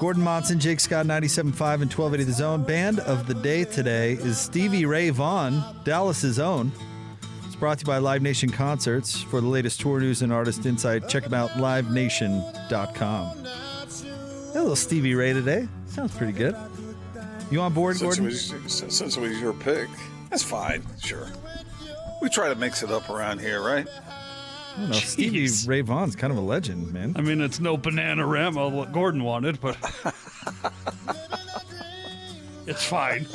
[SPEAKER 7] Gordon Monson, Jake Scott, 97.5 and 1280 The Zone. Band of the day today is Stevie Ray Vaughan, Dallas's own. It's brought to you by Live Nation Concerts. For the latest tour news and artist insight, check them out, livenation.com. A little Stevie Ray today. Sounds pretty good. You on board,
[SPEAKER 8] Since it,
[SPEAKER 7] Gordon?
[SPEAKER 8] was, since it was your pick, that's fine. Sure. We try to mix it up around here, right?
[SPEAKER 7] I don't know. Stevie Ray Vaughan's kind of a legend, man.
[SPEAKER 9] I mean, it's no Bananarama what Gordon wanted, but it's fine.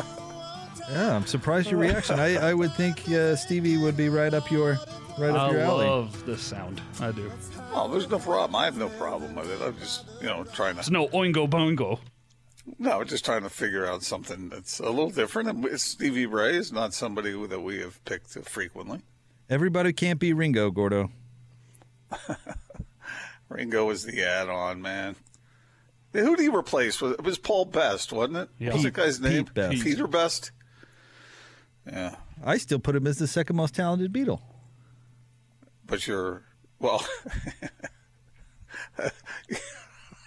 [SPEAKER 7] Yeah, I'm surprised your reaction. I, I would think uh, Stevie would be right up your right up
[SPEAKER 9] I
[SPEAKER 7] your alley.
[SPEAKER 9] I love this sound. I do.
[SPEAKER 8] Oh, there's no problem. I have no problem with it. I'm just, you know, trying to.
[SPEAKER 9] It's no oingo boingo.
[SPEAKER 8] No, just trying to figure out something that's a little different. And Stevie Ray is not somebody that we have picked frequently.
[SPEAKER 7] Everybody can't be Ringo, Gordo.
[SPEAKER 8] Ringo was the add-on man. Who did he replace? Was- It was Paul Best, wasn't it?
[SPEAKER 9] Yeah.
[SPEAKER 8] What was the guy's name?
[SPEAKER 7] Pete Best.
[SPEAKER 8] Peter Best. Yeah,
[SPEAKER 7] I still put him as the second most talented Beatle.
[SPEAKER 8] but you're well.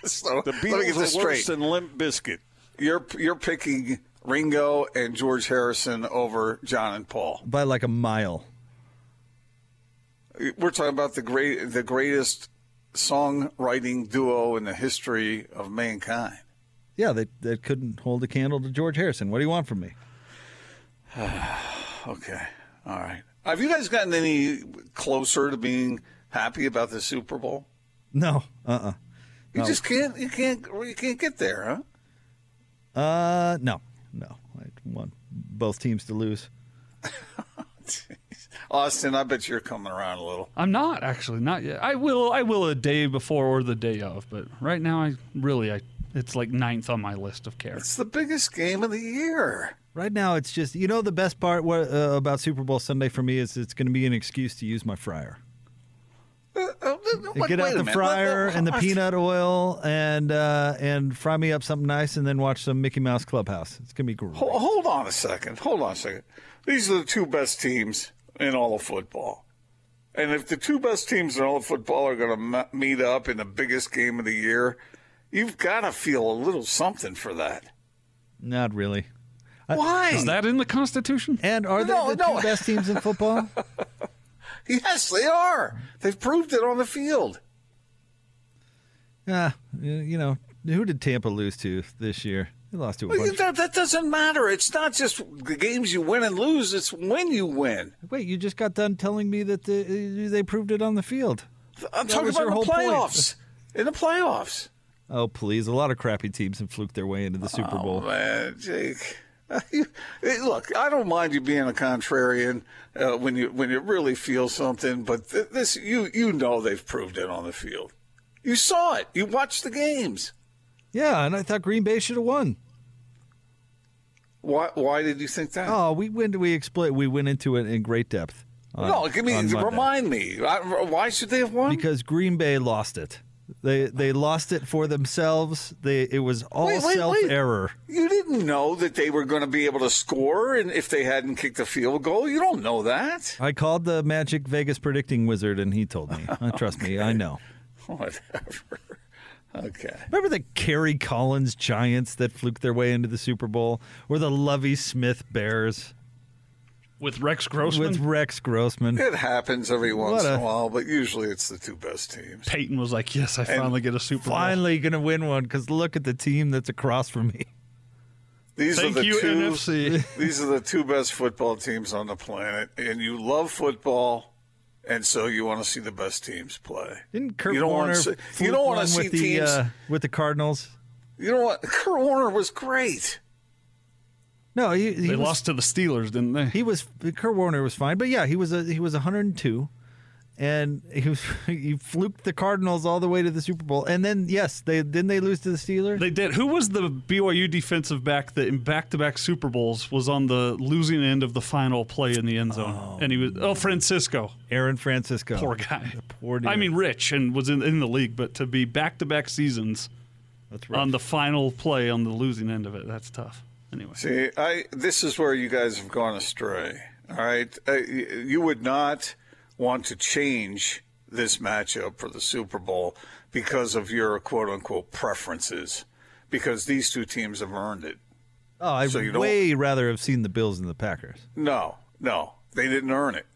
[SPEAKER 8] so
[SPEAKER 12] The
[SPEAKER 8] let me get
[SPEAKER 12] Beatles
[SPEAKER 8] this
[SPEAKER 12] are worse
[SPEAKER 8] straight.
[SPEAKER 12] than Limp Bizkit.
[SPEAKER 8] You're you're picking Ringo and George Harrison over John and Paul.
[SPEAKER 7] By like a mile.
[SPEAKER 8] We're talking about the great the greatest songwriting duo in the history of mankind.
[SPEAKER 7] Yeah, they, they couldn't hold a candle to George Harrison. What do you want from me?
[SPEAKER 8] Okay. All right. Have you guys gotten any closer to being happy about the Super Bowl?
[SPEAKER 7] No. Uh uh
[SPEAKER 8] You
[SPEAKER 7] No.
[SPEAKER 8] just can't. You can't. You can't get there, huh?
[SPEAKER 7] Uh, no. No. I want both teams to lose.
[SPEAKER 8] Austin, I bet you're coming around a little.
[SPEAKER 9] I'm not actually not yet. I will. I will a day before or the day of, but right now I really I it's like ninth on my list of care.
[SPEAKER 8] It's the biggest game of the year.
[SPEAKER 7] Right now, it's just, you know, the best part what, uh, about Super Bowl Sunday for me is it's going to be an excuse to use my fryer.
[SPEAKER 8] Uh, uh, wait-
[SPEAKER 7] Get out the
[SPEAKER 8] minute.
[SPEAKER 7] fryer
[SPEAKER 8] What-
[SPEAKER 7] and the peanut oil and uh, and fry me up something nice and then watch some Mickey Mouse Clubhouse. It's going to be great.
[SPEAKER 8] Hold, hold on a second. Hold on a second. These are the two best teams in all of football. And if the two best teams in all of football are going to meet up in the biggest game of the year, you've got to feel a little something for that.
[SPEAKER 7] Not really.
[SPEAKER 8] Uh, Why?
[SPEAKER 9] Is that in the Constitution?
[SPEAKER 7] And are they
[SPEAKER 8] No,
[SPEAKER 7] the
[SPEAKER 8] no.
[SPEAKER 7] two best teams in football?
[SPEAKER 8] Yes, they are. They've proved it on the field.
[SPEAKER 7] Yeah, you know, who did Tampa lose to this year? They lost to
[SPEAKER 8] Well, that, that doesn't matter. It's not just the games you win and lose. It's when you win.
[SPEAKER 7] Wait, you just got done telling me that the, they proved it on the field.
[SPEAKER 8] I'm
[SPEAKER 7] That
[SPEAKER 8] talking about the playoffs. In the playoffs.
[SPEAKER 7] Oh, please. A lot of crappy teams have fluked their way into the Super
[SPEAKER 8] Oh,
[SPEAKER 7] Bowl.
[SPEAKER 8] man, Jake. Look, I don't mind you being a contrarian uh, when you when you really feel something, but th- this you you know they've proved it on the field. You saw it. You watched the games.
[SPEAKER 7] Yeah, and I thought Green Bay should have won.
[SPEAKER 8] Why why did you think that?
[SPEAKER 7] Oh, we went we exploit we went into it in great depth. on-
[SPEAKER 8] no, give me remind me. I, why should they have won?
[SPEAKER 7] because Green Bay lost it. They they lost it for themselves. They it was all
[SPEAKER 8] Wait, wait,
[SPEAKER 7] self
[SPEAKER 8] wait.
[SPEAKER 7] error.
[SPEAKER 8] You didn't know that they were going to be able to score, and if they hadn't kicked a field goal, you don't know that.
[SPEAKER 7] I called the Magic Vegas predicting wizard, and he told me. Uh, Trust me, I know.
[SPEAKER 8] Whatever. Okay.
[SPEAKER 7] Remember the Kerry Collins Giants that fluked their way into the Super Bowl, or the Lovie Smith Bears
[SPEAKER 9] With Rex Grossman?
[SPEAKER 7] with Rex Grossman?
[SPEAKER 8] It happens every once
[SPEAKER 7] What
[SPEAKER 8] in
[SPEAKER 7] a-
[SPEAKER 8] a while, but usually it's the two best teams.
[SPEAKER 9] Peyton was like, yes, I finally get a Super Bowl.
[SPEAKER 7] Finally, gonna win one because look at the team that's across from me.
[SPEAKER 8] These
[SPEAKER 9] Thank
[SPEAKER 8] are the
[SPEAKER 9] you,
[SPEAKER 8] two.
[SPEAKER 9] NFC.
[SPEAKER 8] These are the two best football teams on the planet, and you love football, and so you want to see the best teams play.
[SPEAKER 7] Didn't Kurt
[SPEAKER 8] You don't wanna
[SPEAKER 7] Warner?
[SPEAKER 8] see- you
[SPEAKER 7] fluke
[SPEAKER 8] don't wanna see
[SPEAKER 7] with the
[SPEAKER 8] teams-
[SPEAKER 7] uh, with the Cardinals.
[SPEAKER 8] You know what? Kurt Warner was great.
[SPEAKER 7] No, he, he
[SPEAKER 9] they
[SPEAKER 7] was,
[SPEAKER 9] lost to the Steelers, didn't they?
[SPEAKER 7] He was Kurt Warner was fine, but yeah, he was a, he was 102, and he was he fluked the Cardinals all the way to the Super Bowl, and then yes, they didn't they lose to the Steelers.
[SPEAKER 9] They did. Who was the BYU defensive back that in back-to-back Super Bowls was on the losing end of the final play in the end zone? and he was oh Francisco,
[SPEAKER 7] Aaron Francisco,
[SPEAKER 9] poor guy.
[SPEAKER 7] poor dude.
[SPEAKER 9] I mean, rich and was in, in the league, but to be back-to-back seasons
[SPEAKER 7] That's
[SPEAKER 9] on the final play on the losing end of it, that's tough. Anyway,
[SPEAKER 8] See, I this is where you guys have gone astray. All right, uh, you would not want to change this matchup for the Super Bowl because of your quote unquote preferences, because these two teams have earned it.
[SPEAKER 7] oh, I'd
[SPEAKER 8] so
[SPEAKER 7] way rather have seen the Bills and the Packers.
[SPEAKER 8] No, no, they didn't earn it.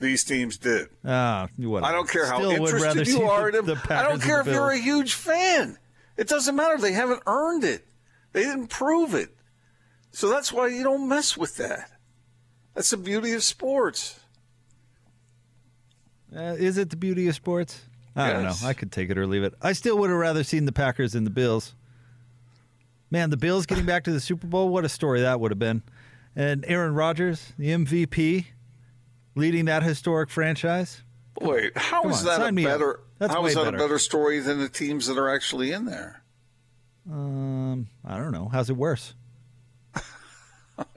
[SPEAKER 8] These teams did.
[SPEAKER 7] Ah.
[SPEAKER 8] I don't care how
[SPEAKER 7] Still
[SPEAKER 8] interested you are in
[SPEAKER 7] the,
[SPEAKER 8] them.
[SPEAKER 7] the
[SPEAKER 8] I don't care if you're a huge fan. It doesn't matter. They haven't earned it. They didn't prove it. So that's why you don't mess with that. That's the beauty of sports.
[SPEAKER 7] Uh, is it the beauty of sports? I don't
[SPEAKER 8] Yes.
[SPEAKER 7] know. I could take it or leave it. I still would have rather seen the Packers than the Bills. Man, the Bills getting back to the Super Bowl, what a story that would have been. And Aaron Rodgers, the MVP, leading that historic franchise.
[SPEAKER 8] Wait, how
[SPEAKER 7] Come
[SPEAKER 8] is
[SPEAKER 7] on,
[SPEAKER 8] that a
[SPEAKER 7] sign me up.
[SPEAKER 8] better?
[SPEAKER 7] That's
[SPEAKER 8] how
[SPEAKER 7] way
[SPEAKER 8] is that
[SPEAKER 7] better.
[SPEAKER 8] a better story than the teams that are actually in there?
[SPEAKER 7] Um, I don't know. How's it worse?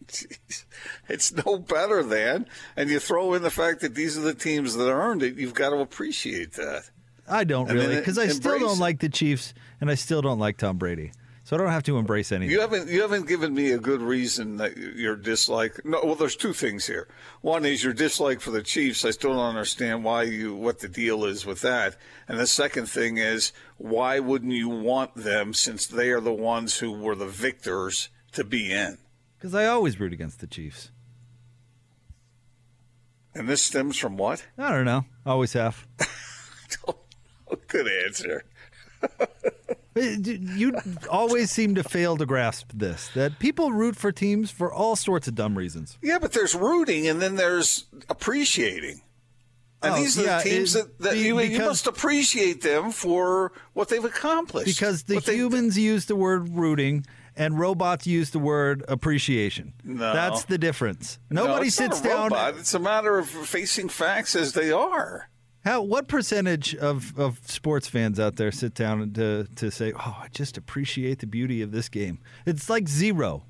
[SPEAKER 8] It's no better than, and you throw in the fact that these are the teams that earned it. You've got to appreciate that.
[SPEAKER 7] I don't
[SPEAKER 8] And
[SPEAKER 7] really, because I still don't like the Chiefs, and I still don't like Tom Brady. So I don't have to embrace anything.
[SPEAKER 8] You haven't you haven't given me a good reason that your dislike. No, well, there's two things here. One is your dislike for the Chiefs. I still don't understand why you what the deal is with that. And the second thing is why wouldn't you want them since they are the ones who were the victors to be in?
[SPEAKER 7] Because I always root against the Chiefs.
[SPEAKER 8] And this stems from what?
[SPEAKER 7] I don't know. Always have.
[SPEAKER 8] Good answer.
[SPEAKER 7] You always seem to fail to grasp this that people root for teams for all sorts of dumb reasons.
[SPEAKER 8] Yeah, but there's rooting and then there's appreciating. And
[SPEAKER 7] Oh,
[SPEAKER 8] these are
[SPEAKER 7] yeah,
[SPEAKER 8] the teams
[SPEAKER 7] it-
[SPEAKER 8] that, that
[SPEAKER 7] be-
[SPEAKER 8] you, you must appreciate them for what they've accomplished.
[SPEAKER 7] Because the
[SPEAKER 8] What they-
[SPEAKER 7] humans use the word rooting and robots use the word appreciation.
[SPEAKER 8] No.
[SPEAKER 7] That's the difference.
[SPEAKER 8] No,
[SPEAKER 7] Nobody
[SPEAKER 8] not
[SPEAKER 7] sits down.
[SPEAKER 8] It's a matter of facing facts as they are.
[SPEAKER 7] How what percentage of, of sports fans out there sit down to to say, "Oh, I just appreciate the beauty of this game"? It's like zero.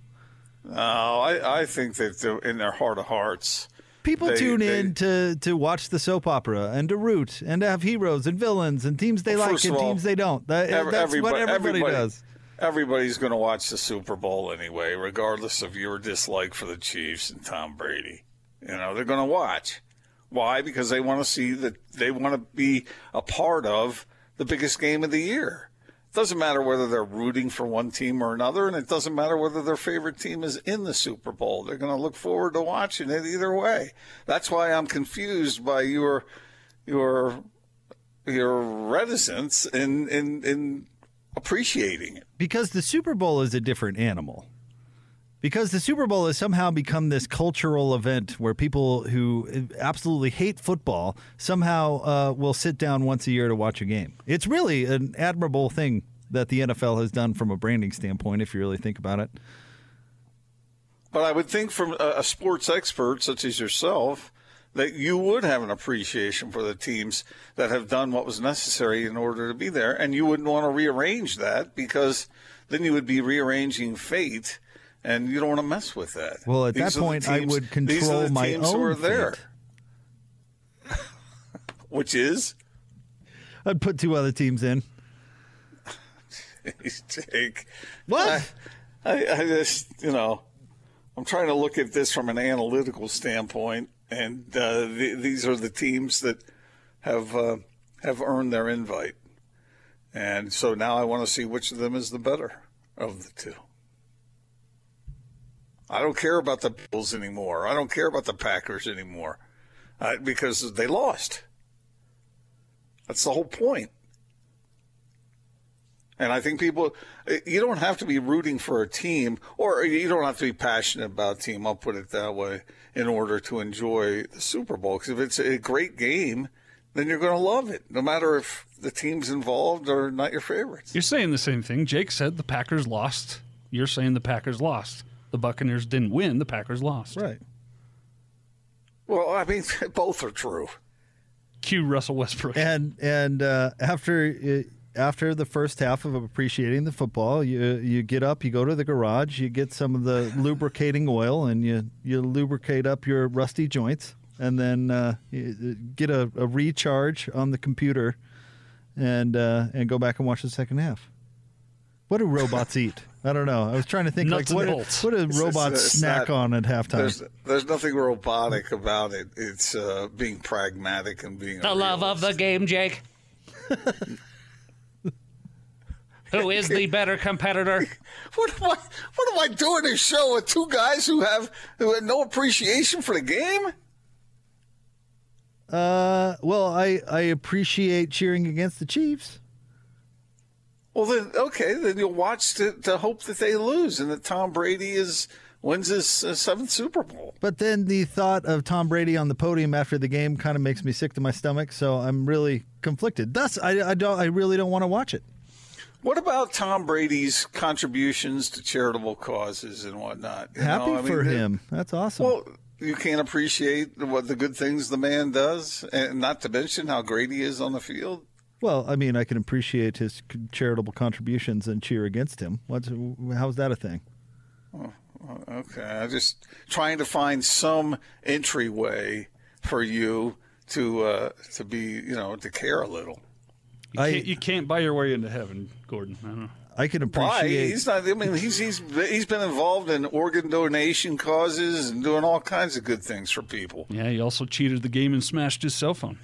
[SPEAKER 8] No, I, I think that they're in their heart of hearts.
[SPEAKER 7] People
[SPEAKER 8] They-
[SPEAKER 7] tune
[SPEAKER 8] they-
[SPEAKER 7] in to, to watch the soap opera and to root and to have heroes and villains and teams they
[SPEAKER 8] Well,
[SPEAKER 7] like and
[SPEAKER 8] all,
[SPEAKER 7] teams they don't. That, that's what
[SPEAKER 8] everybody-
[SPEAKER 7] everybody,
[SPEAKER 8] everybody-
[SPEAKER 7] does.
[SPEAKER 8] Everybody's going to watch the Super Bowl anyway, regardless of your dislike for the Chiefs and Tom Brady. You know, they're going to watch. Why? Because they want to see that they want to be a part of the biggest game of the year. It doesn't matter whether they're rooting for one team or another, and it doesn't matter whether their favorite team is in the Super Bowl. They're going to look forward to watching it either way. That's why I'm confused by your your your reticence in in, in appreciating it.
[SPEAKER 7] because the Super Bowl is a different animal. Because the Super Bowl has somehow become this cultural event where people who absolutely hate football somehow uh, will sit down once a year to watch a game. It's really an admirable thing that the NFL has done from a branding standpoint, if you really think about it.
[SPEAKER 8] But I would think from a, a sports expert such as yourself that you would have an appreciation for the teams that have done what was necessary in order to be there, and you wouldn't want to rearrange that because then you would be rearranging fate, and you don't want to mess with that.
[SPEAKER 7] Well, at
[SPEAKER 8] These
[SPEAKER 7] that point, I
[SPEAKER 8] teams-
[SPEAKER 7] would
[SPEAKER 8] these are
[SPEAKER 7] control my
[SPEAKER 8] teams who are
[SPEAKER 7] own
[SPEAKER 8] there, which is
[SPEAKER 7] I'd put two other teams in.
[SPEAKER 8] Jake.
[SPEAKER 7] What?
[SPEAKER 8] I, I, I just, you know, I'm trying to look at this from an analytical standpoint, and uh, the, these are the teams that have uh, have earned their invite, and so now I want to see which of them is the better of the two. I don't care about the Bills anymore. I don't care about the Packers anymore, uh, because they lost. That's the whole point. And I think people, you don't have to be rooting for a team, or you don't have to be passionate about a team. I'll put it that way, in order to enjoy the Super Bowl. Because if it's a great game, then you're going to love it, no matter if the teams involved are not your favorites.
[SPEAKER 9] You're saying the same thing. Jake said the Packers lost. You're saying the Packers lost. The Buccaneers didn't win. The Packers lost.
[SPEAKER 7] Right.
[SPEAKER 8] Well, I mean, both are true.
[SPEAKER 9] Cue Russell Westbrook.
[SPEAKER 7] And and uh, after uh, after the first half of appreciating the football, you you get up, you go to the garage, you get some of the lubricating oil, and you you lubricate up your rusty joints, and then uh, get a, a recharge on the computer, and uh, and go back and watch the second half. What do robots eat? I don't know. I was trying to think
[SPEAKER 9] Nuts
[SPEAKER 7] like what
[SPEAKER 9] bolts.
[SPEAKER 7] what do
[SPEAKER 8] It's-
[SPEAKER 7] robots
[SPEAKER 8] it's
[SPEAKER 7] snack
[SPEAKER 8] not-
[SPEAKER 7] on at halftime?
[SPEAKER 8] There's, there's nothing robotic about it. It's uh, being pragmatic and being
[SPEAKER 12] The
[SPEAKER 8] a
[SPEAKER 12] love of the game, Jake. Who is the better competitor?
[SPEAKER 8] What am I? What am I doing this show with two guys who have who have no appreciation for the game?
[SPEAKER 7] Uh, well, I I appreciate cheering against the Chiefs.
[SPEAKER 8] Well, then okay, then you'll watch to, to hope that they lose and that Tom Brady is wins his uh, seventh Super Bowl.
[SPEAKER 7] But then the thought of Tom Brady on the podium after the game kind of makes me sick to my stomach. So I'm really conflicted. Thus, I, I don't. I really don't want to watch it.
[SPEAKER 8] What about Tom Brady's contributions to charitable causes and whatnot? You
[SPEAKER 7] Happy
[SPEAKER 8] know, I mean,
[SPEAKER 7] for him. That's awesome.
[SPEAKER 8] Well, you can't appreciate what the good things the man does, and not to mention how great he is on the field.
[SPEAKER 7] Well, I mean, I can appreciate his charitable contributions and cheer against him. What's how's that a thing?
[SPEAKER 8] Okay, I'm just trying to find some entryway for you to uh, to be, you know, to care a little.
[SPEAKER 9] You
[SPEAKER 7] I-
[SPEAKER 9] can't, you can't buy your way into heaven, Gordon. I don't know.
[SPEAKER 7] I can
[SPEAKER 8] Why?
[SPEAKER 7] appreciate.
[SPEAKER 8] He's not. I mean, he's he's he's been involved in organ donation causes and doing all kinds of good things for people.
[SPEAKER 9] Yeah, he also cheated the game and smashed his cell phone.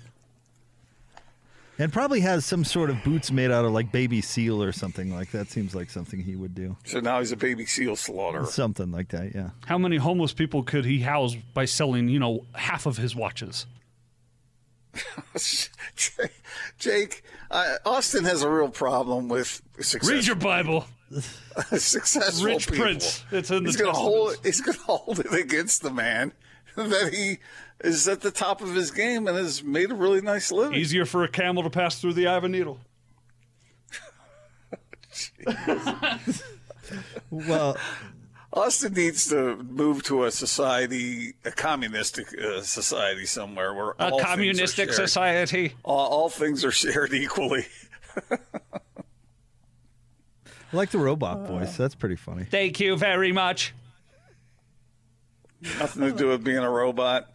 [SPEAKER 7] and probably has some sort of boots made out of like baby seal or something like that. Seems like something he would do.
[SPEAKER 8] So now he's a baby seal slaughterer.
[SPEAKER 7] Something like that. Yeah.
[SPEAKER 9] How many homeless people could he house by selling, you know, half of his watches?
[SPEAKER 8] Jake, uh, Austin has a real problem with success.
[SPEAKER 9] Read your Bible.
[SPEAKER 8] successful
[SPEAKER 9] Rich
[SPEAKER 8] people.
[SPEAKER 9] Prince. It's in the
[SPEAKER 8] he's gonna hold. He's going to hold it against the man that he is at the top of his game and has made a really nice living.
[SPEAKER 9] Easier for a camel to pass through the eye of a needle.
[SPEAKER 7] Well,
[SPEAKER 8] Austin needs to move to a society, a communistic uh, society somewhere where
[SPEAKER 12] A
[SPEAKER 8] all things are
[SPEAKER 12] communistic society.
[SPEAKER 8] All, all things are shared equally.
[SPEAKER 7] I like the robot voice. That's pretty funny.
[SPEAKER 12] Thank you very much.
[SPEAKER 8] Nothing to do with being a robot.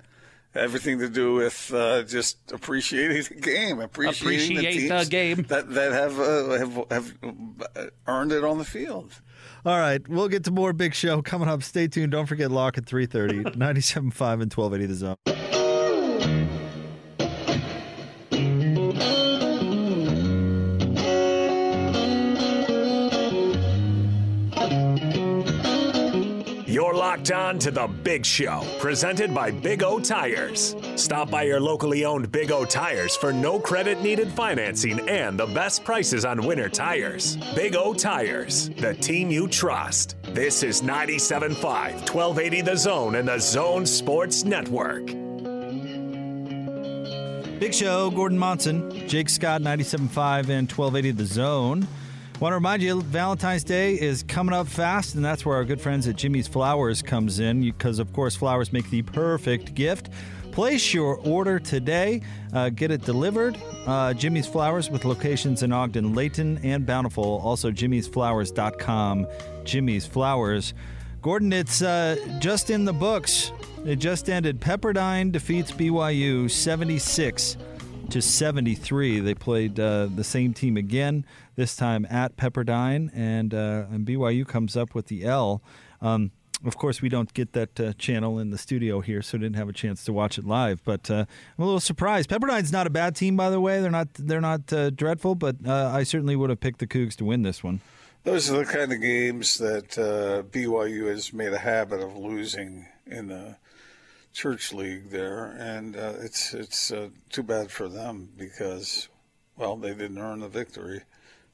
[SPEAKER 8] Everything to do with uh, just appreciating the game, appreciating
[SPEAKER 12] Appreciate
[SPEAKER 8] the,
[SPEAKER 12] the
[SPEAKER 8] teams
[SPEAKER 12] game.
[SPEAKER 8] that that have uh, have have uh, earned it on the field.
[SPEAKER 7] All right, we'll get to more big show coming up. Stay tuned. Don't forget lock at 3:30, 97.5 and 1280 the zone.
[SPEAKER 10] Locked on to the Big Show, presented by Big O Tires. Stop by your locally owned Big O Tires for no credit needed financing and the best prices on winter tires. Big O Tires, the team you trust. This is 97.5, 1280 The Zone and the Zone Sports Network.
[SPEAKER 7] Big Show, Gordon Monson, Jake Scott, 97.5 and 1280 The Zone. Want to remind you, Valentine's Day is coming up fast, and that's where our good friends at Jimmy's Flowers comes in, because of course flowers make the perfect gift. Place your order today. Uh, get it delivered. Uh, Jimmy's Flowers with locations in Ogden, Layton, and Bountiful. Also, jimmy'sflowers.com. Jimmy's Flowers. Gordon, it's uh, just in the books. It just ended. Pepperdine defeats BYU 76 to 73. They played uh, the same team again, this time at Pepperdine, and, uh, and BYU comes up with the L. Um, of course, we don't get that uh, channel in the studio here, so didn't have a chance to watch it live. But uh, I'm a little surprised. Pepperdine's not a bad team, by the way. They're not they're not uh, dreadful, but uh, I certainly would have picked the Cougs to win this one.
[SPEAKER 8] Those are the kind of games that uh, BYU has made a habit of losing in the church league there, and uh, it's it's too bad for them because, well, they didn't earn the victory,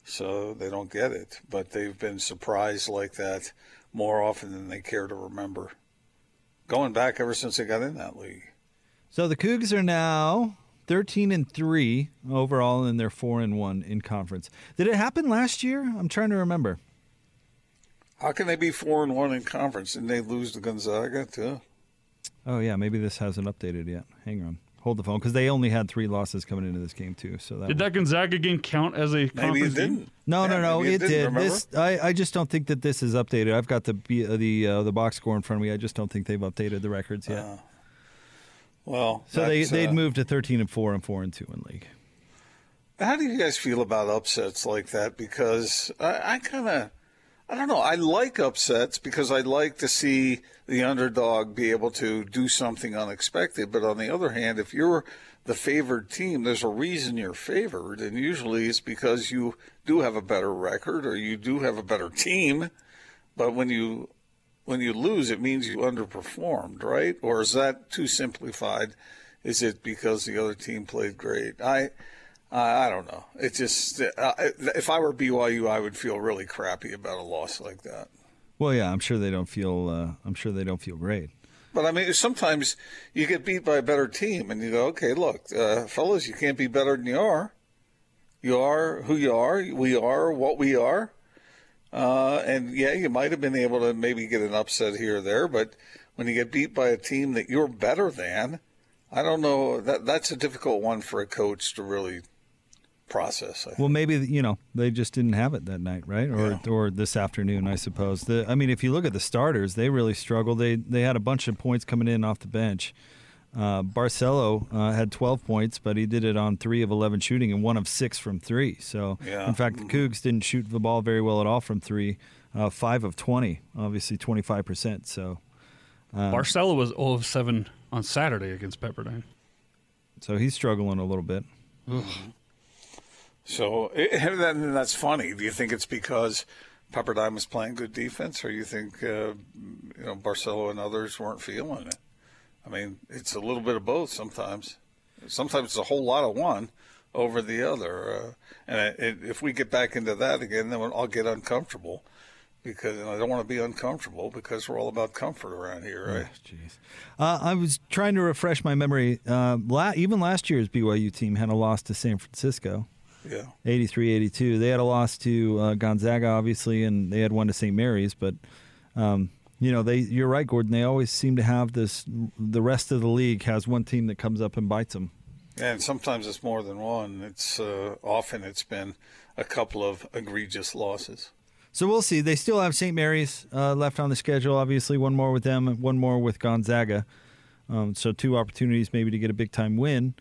[SPEAKER 8] so they don't get it. But they've been surprised like that more often than they care to remember, going back ever since they got in that league.
[SPEAKER 7] So the Cougs are now 13 and 3 overall and they're 4 and 1 in conference. Did it happen last year? I'm trying to remember.
[SPEAKER 8] How can they be four and one in conference and they lose to Gonzaga too?
[SPEAKER 7] Oh yeah, maybe this hasn't updated yet. Hang on. Hold the phone because they only had three losses coming into this game too. So that
[SPEAKER 9] Did that Gonzaga game count as a conference game?
[SPEAKER 7] No,
[SPEAKER 8] Yeah,
[SPEAKER 7] no, no.
[SPEAKER 8] maybe it
[SPEAKER 7] It,
[SPEAKER 8] didn't, remember?
[SPEAKER 7] This I, I just don't think that this is updated. I've got the uh, the uh, the box score in front of me. I just don't think they've updated the records yet.
[SPEAKER 8] Well,
[SPEAKER 7] so they they'd
[SPEAKER 8] uh,
[SPEAKER 7] moved to 13 and 4 and 4 and 2 in league.
[SPEAKER 8] How do you guys feel about upsets like that? Because I, I kind of, I don't know. I like upsets because I like to see the underdog be able to do something unexpected. But on the other hand, if you're the favored team, there's a reason you're favored, and usually it's because you do have a better record or you do have a better team. But when you when you lose, it means you underperformed, right? Or is that too simplified? Is it because the other team played great? I I I don't know. It just uh, if I were BYU, I would feel really crappy about a loss like that.
[SPEAKER 7] Well, yeah, I'm sure they don't feel uh, I'm sure they don't feel great.
[SPEAKER 8] But I mean, sometimes you get beat by a better team, and you go, "Okay, look, uh, fellas, you can't be better than you are. You are who you are. We are what we are." Uh, and yeah, you might have been able to maybe get an upset here or there, but when you get beat by a team that you're better than, I don't know. That that's a difficult one for a coach to really process. I think.
[SPEAKER 7] Well, maybe you know they just didn't have it that night, right? Or or this afternoon, I suppose. The, I mean, if you look at the starters, they really struggled. They they had a bunch of points coming in off the bench. Uh, Barcello uh, had 12 points, but he did it on three of 11 shooting and one of six from three. So,
[SPEAKER 8] Yeah.
[SPEAKER 7] in fact, the Cougs didn't shoot the ball very well at all from three. Uh, five of 20, obviously 25 percent. So, uh,
[SPEAKER 9] Barcello was 0 of 7 on Saturday against Pepperdine.
[SPEAKER 7] so he's struggling a little bit.
[SPEAKER 8] So and then that's funny. Do you think it's because Pepperdine was playing good defense, or you think uh, you know Barcello and others weren't feeling it? I mean, it's a little bit of both sometimes. Sometimes it's a whole lot of one over the other. Uh, and it, it, if we get back into that again, then I'll get uncomfortable because and I don't want to be uncomfortable because we're all about comfort around here, right?
[SPEAKER 7] Jeez. Uh, I was trying to refresh my memory. Uh, la- even last year's BYU team had a loss to San Francisco.
[SPEAKER 8] Yeah.
[SPEAKER 7] 83-82. They had a loss to uh, Gonzaga, obviously, and they had one to St. Mary's. But um, you know, they you're right, Gordon. They always seem to have this. The rest of the league has one team that comes up and bites them.
[SPEAKER 8] And sometimes it's more than one. It's uh, often it's been a couple of egregious losses.
[SPEAKER 7] So we'll see. They still have St. Mary's uh, left on the schedule. Obviously, one more with them, and one more with Gonzaga. Um, so two opportunities maybe to get a big time win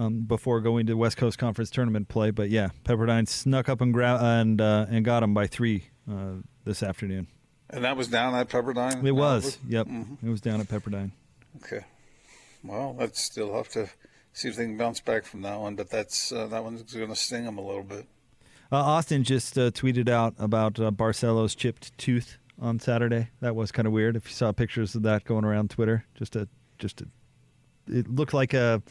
[SPEAKER 7] um, before going to West Coast Conference tournament play. But yeah, Pepperdine snuck up and gra- and uh, and got them by three uh, this afternoon.
[SPEAKER 8] And that was down at Pepperdine.
[SPEAKER 7] It was.
[SPEAKER 8] Albert?
[SPEAKER 7] Yep,
[SPEAKER 8] Mhm.
[SPEAKER 7] it was down at Pepperdine.
[SPEAKER 8] Okay. Well, let's still have to see if they can bounce back from that one, but that's uh, that one's going to sting them a little bit.
[SPEAKER 7] Uh, Austin just uh, tweeted out about uh, Barcello's chipped tooth on Saturday. That was kind of weird. If you saw pictures of that going around Twitter, just a just a, it looked like a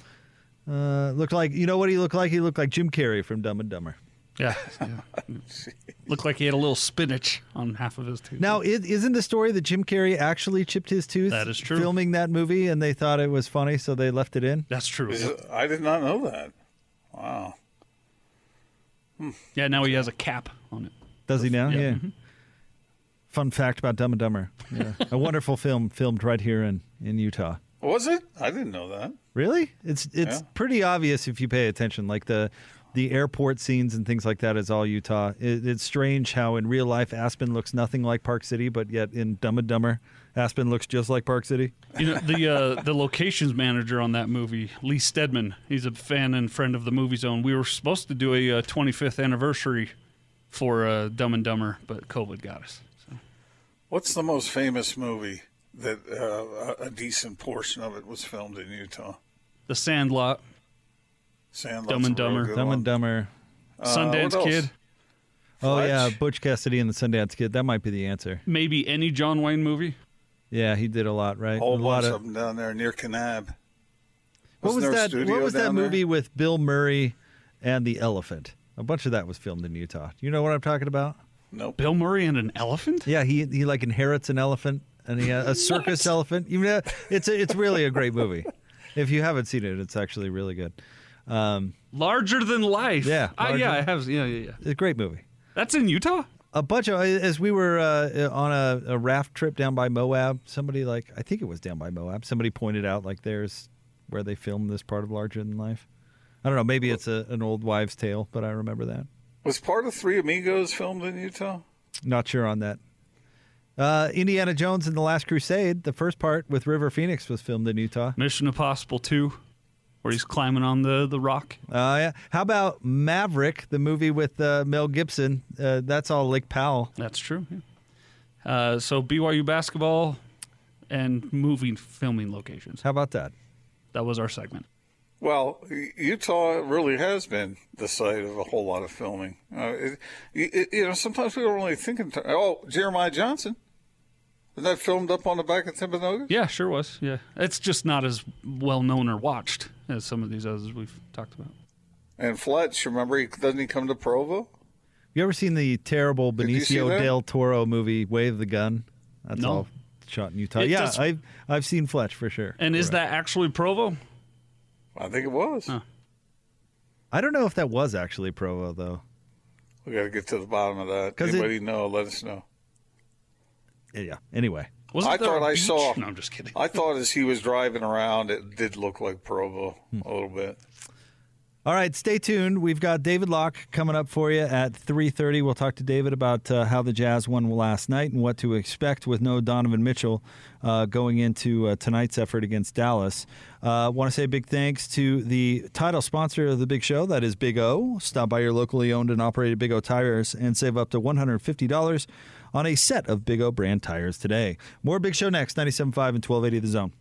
[SPEAKER 7] uh, looked like you know what he looked like. He looked like Jim Carrey from Dumb and Dumber.
[SPEAKER 9] Yeah. yeah. Looked like he had a little spinach on half of his tooth.
[SPEAKER 7] Now, is, isn't the story that Jim Carrey actually chipped his tooth?
[SPEAKER 9] That is true.
[SPEAKER 7] Filming that movie, and they thought it was funny, so they left it in.
[SPEAKER 9] That's true.
[SPEAKER 8] Is I did not know that. Wow.
[SPEAKER 9] Yeah, now he has a cap on it.
[SPEAKER 7] Does he now?
[SPEAKER 9] Yeah.
[SPEAKER 7] Yeah.
[SPEAKER 9] Mhm.
[SPEAKER 7] Fun fact about Dumb and Dumber. Yeah. a wonderful film filmed right here in, in Utah.
[SPEAKER 8] Was it? I didn't know that.
[SPEAKER 7] Really? It's it's
[SPEAKER 8] Yeah.
[SPEAKER 7] pretty obvious if you pay attention. Like the the airport scenes and things like that is all Utah. It, it's strange how in real life Aspen looks nothing like Park City, but yet in Dumb and Dumber, Aspen looks just like Park City.
[SPEAKER 9] You know the uh, the locations manager on that movie, Lee Stedman. He's a fan and friend of the Movie Zone. We were supposed to do a uh, 25th anniversary for uh, Dumb and Dumber, but COVID got us. So.
[SPEAKER 8] What's the most famous movie that uh, a- a decent portion of it was filmed in Utah?
[SPEAKER 9] The Sandlot,
[SPEAKER 8] Sandlot's
[SPEAKER 9] Dumb and Dumber.
[SPEAKER 7] Dumb and Dumber.
[SPEAKER 8] Uh,
[SPEAKER 9] Sundance? Kid,
[SPEAKER 7] Oh
[SPEAKER 8] Fletch?
[SPEAKER 7] yeah, Butch Cassidy and the Sundance Kid. That might be the answer.
[SPEAKER 9] maybe any John Wayne movie.
[SPEAKER 7] Yeah, he did a lot, right?
[SPEAKER 8] A whole
[SPEAKER 7] a lot
[SPEAKER 8] of them down there near Kanab.
[SPEAKER 7] What was
[SPEAKER 8] Wasn't there a
[SPEAKER 7] that? What was that
[SPEAKER 8] down there?
[SPEAKER 7] movie with Bill Murray and the elephant? A bunch of that was filmed in Utah. Do You know what I'm talking about?
[SPEAKER 8] Nope.
[SPEAKER 9] Bill Murray and an elephant.
[SPEAKER 7] Yeah, he he like inherits an elephant and he has a circus elephant. You know, it's a, it's really a great movie. If you haven't seen it, it's actually really good. Um,
[SPEAKER 9] Larger than life.
[SPEAKER 7] Yeah,
[SPEAKER 9] Uh, yeah, I have. Yeah, yeah, yeah.
[SPEAKER 7] it's a great movie.
[SPEAKER 9] That's in Utah.
[SPEAKER 7] A bunch of as we were uh, on a, a raft trip down by Moab, somebody like I think it was down by Moab. Somebody pointed out like there's where they filmed this part of Larger Than Life. I don't know. Maybe it's a, an old wives' tale, but I remember that.
[SPEAKER 8] Was part of Three Amigos filmed in Utah?
[SPEAKER 7] Not sure on that. Uh, Indiana Jones and the Last Crusade, the first part with River Phoenix was filmed in Utah.
[SPEAKER 9] Mission Impossible Two, where he's climbing on the the rock.
[SPEAKER 7] Uh, yeah. How about Maverick, the movie with uh, Mel Gibson? Uh, that's all Lake Powell.
[SPEAKER 9] That's true. yeah. Uh, so BYU basketball and moving filming locations.
[SPEAKER 7] How about that?
[SPEAKER 9] That was our segment.
[SPEAKER 8] Well, Utah really has been the site of a whole lot of filming. Uh, it, it, you know, sometimes we don't really think in ter- Oh, Jeremiah Johnson. Isn't that filmed up on the back of Timpanogos?
[SPEAKER 9] Yeah, sure was. Yeah, it's just not as well known or watched as some of these others we've talked about.
[SPEAKER 8] And Fletch, remember, he, doesn't he come to Provo?
[SPEAKER 7] You ever seen the terrible Benicio del Toro movie Way of the Gun? That's
[SPEAKER 9] No.
[SPEAKER 7] all shot in Utah.
[SPEAKER 9] It
[SPEAKER 7] yeah,
[SPEAKER 9] does-
[SPEAKER 7] I've I've seen Fletch for sure.
[SPEAKER 9] And is that actually Provo?
[SPEAKER 8] I think it was.
[SPEAKER 7] I don't know if that was actually Provo though.
[SPEAKER 8] We got to get to the bottom of that.
[SPEAKER 7] 'Cause it-
[SPEAKER 8] Anybody know? Let us know.
[SPEAKER 7] Yeah. Anyway,
[SPEAKER 9] Wasn't
[SPEAKER 8] I thought I
[SPEAKER 9] beach?
[SPEAKER 8] saw.
[SPEAKER 9] No, I'm just kidding.
[SPEAKER 8] I thought as he was driving around, it did look like Provo
[SPEAKER 7] Hmm.
[SPEAKER 8] a little bit.
[SPEAKER 7] All right, stay tuned. We've got David Locke coming up for you at 3:30. We'll talk to David about uh, how the Jazz won last night and what to expect with no Donovan Mitchell uh, going into uh, tonight's effort against Dallas. Uh, Want to say big thanks to the title sponsor of the Big Show, that is Big O. Stop by your locally owned and operated Big O tires and save up to $150 on a set of Big O brand tires today. More Big Show next, 97.5 and 1280 The Zone.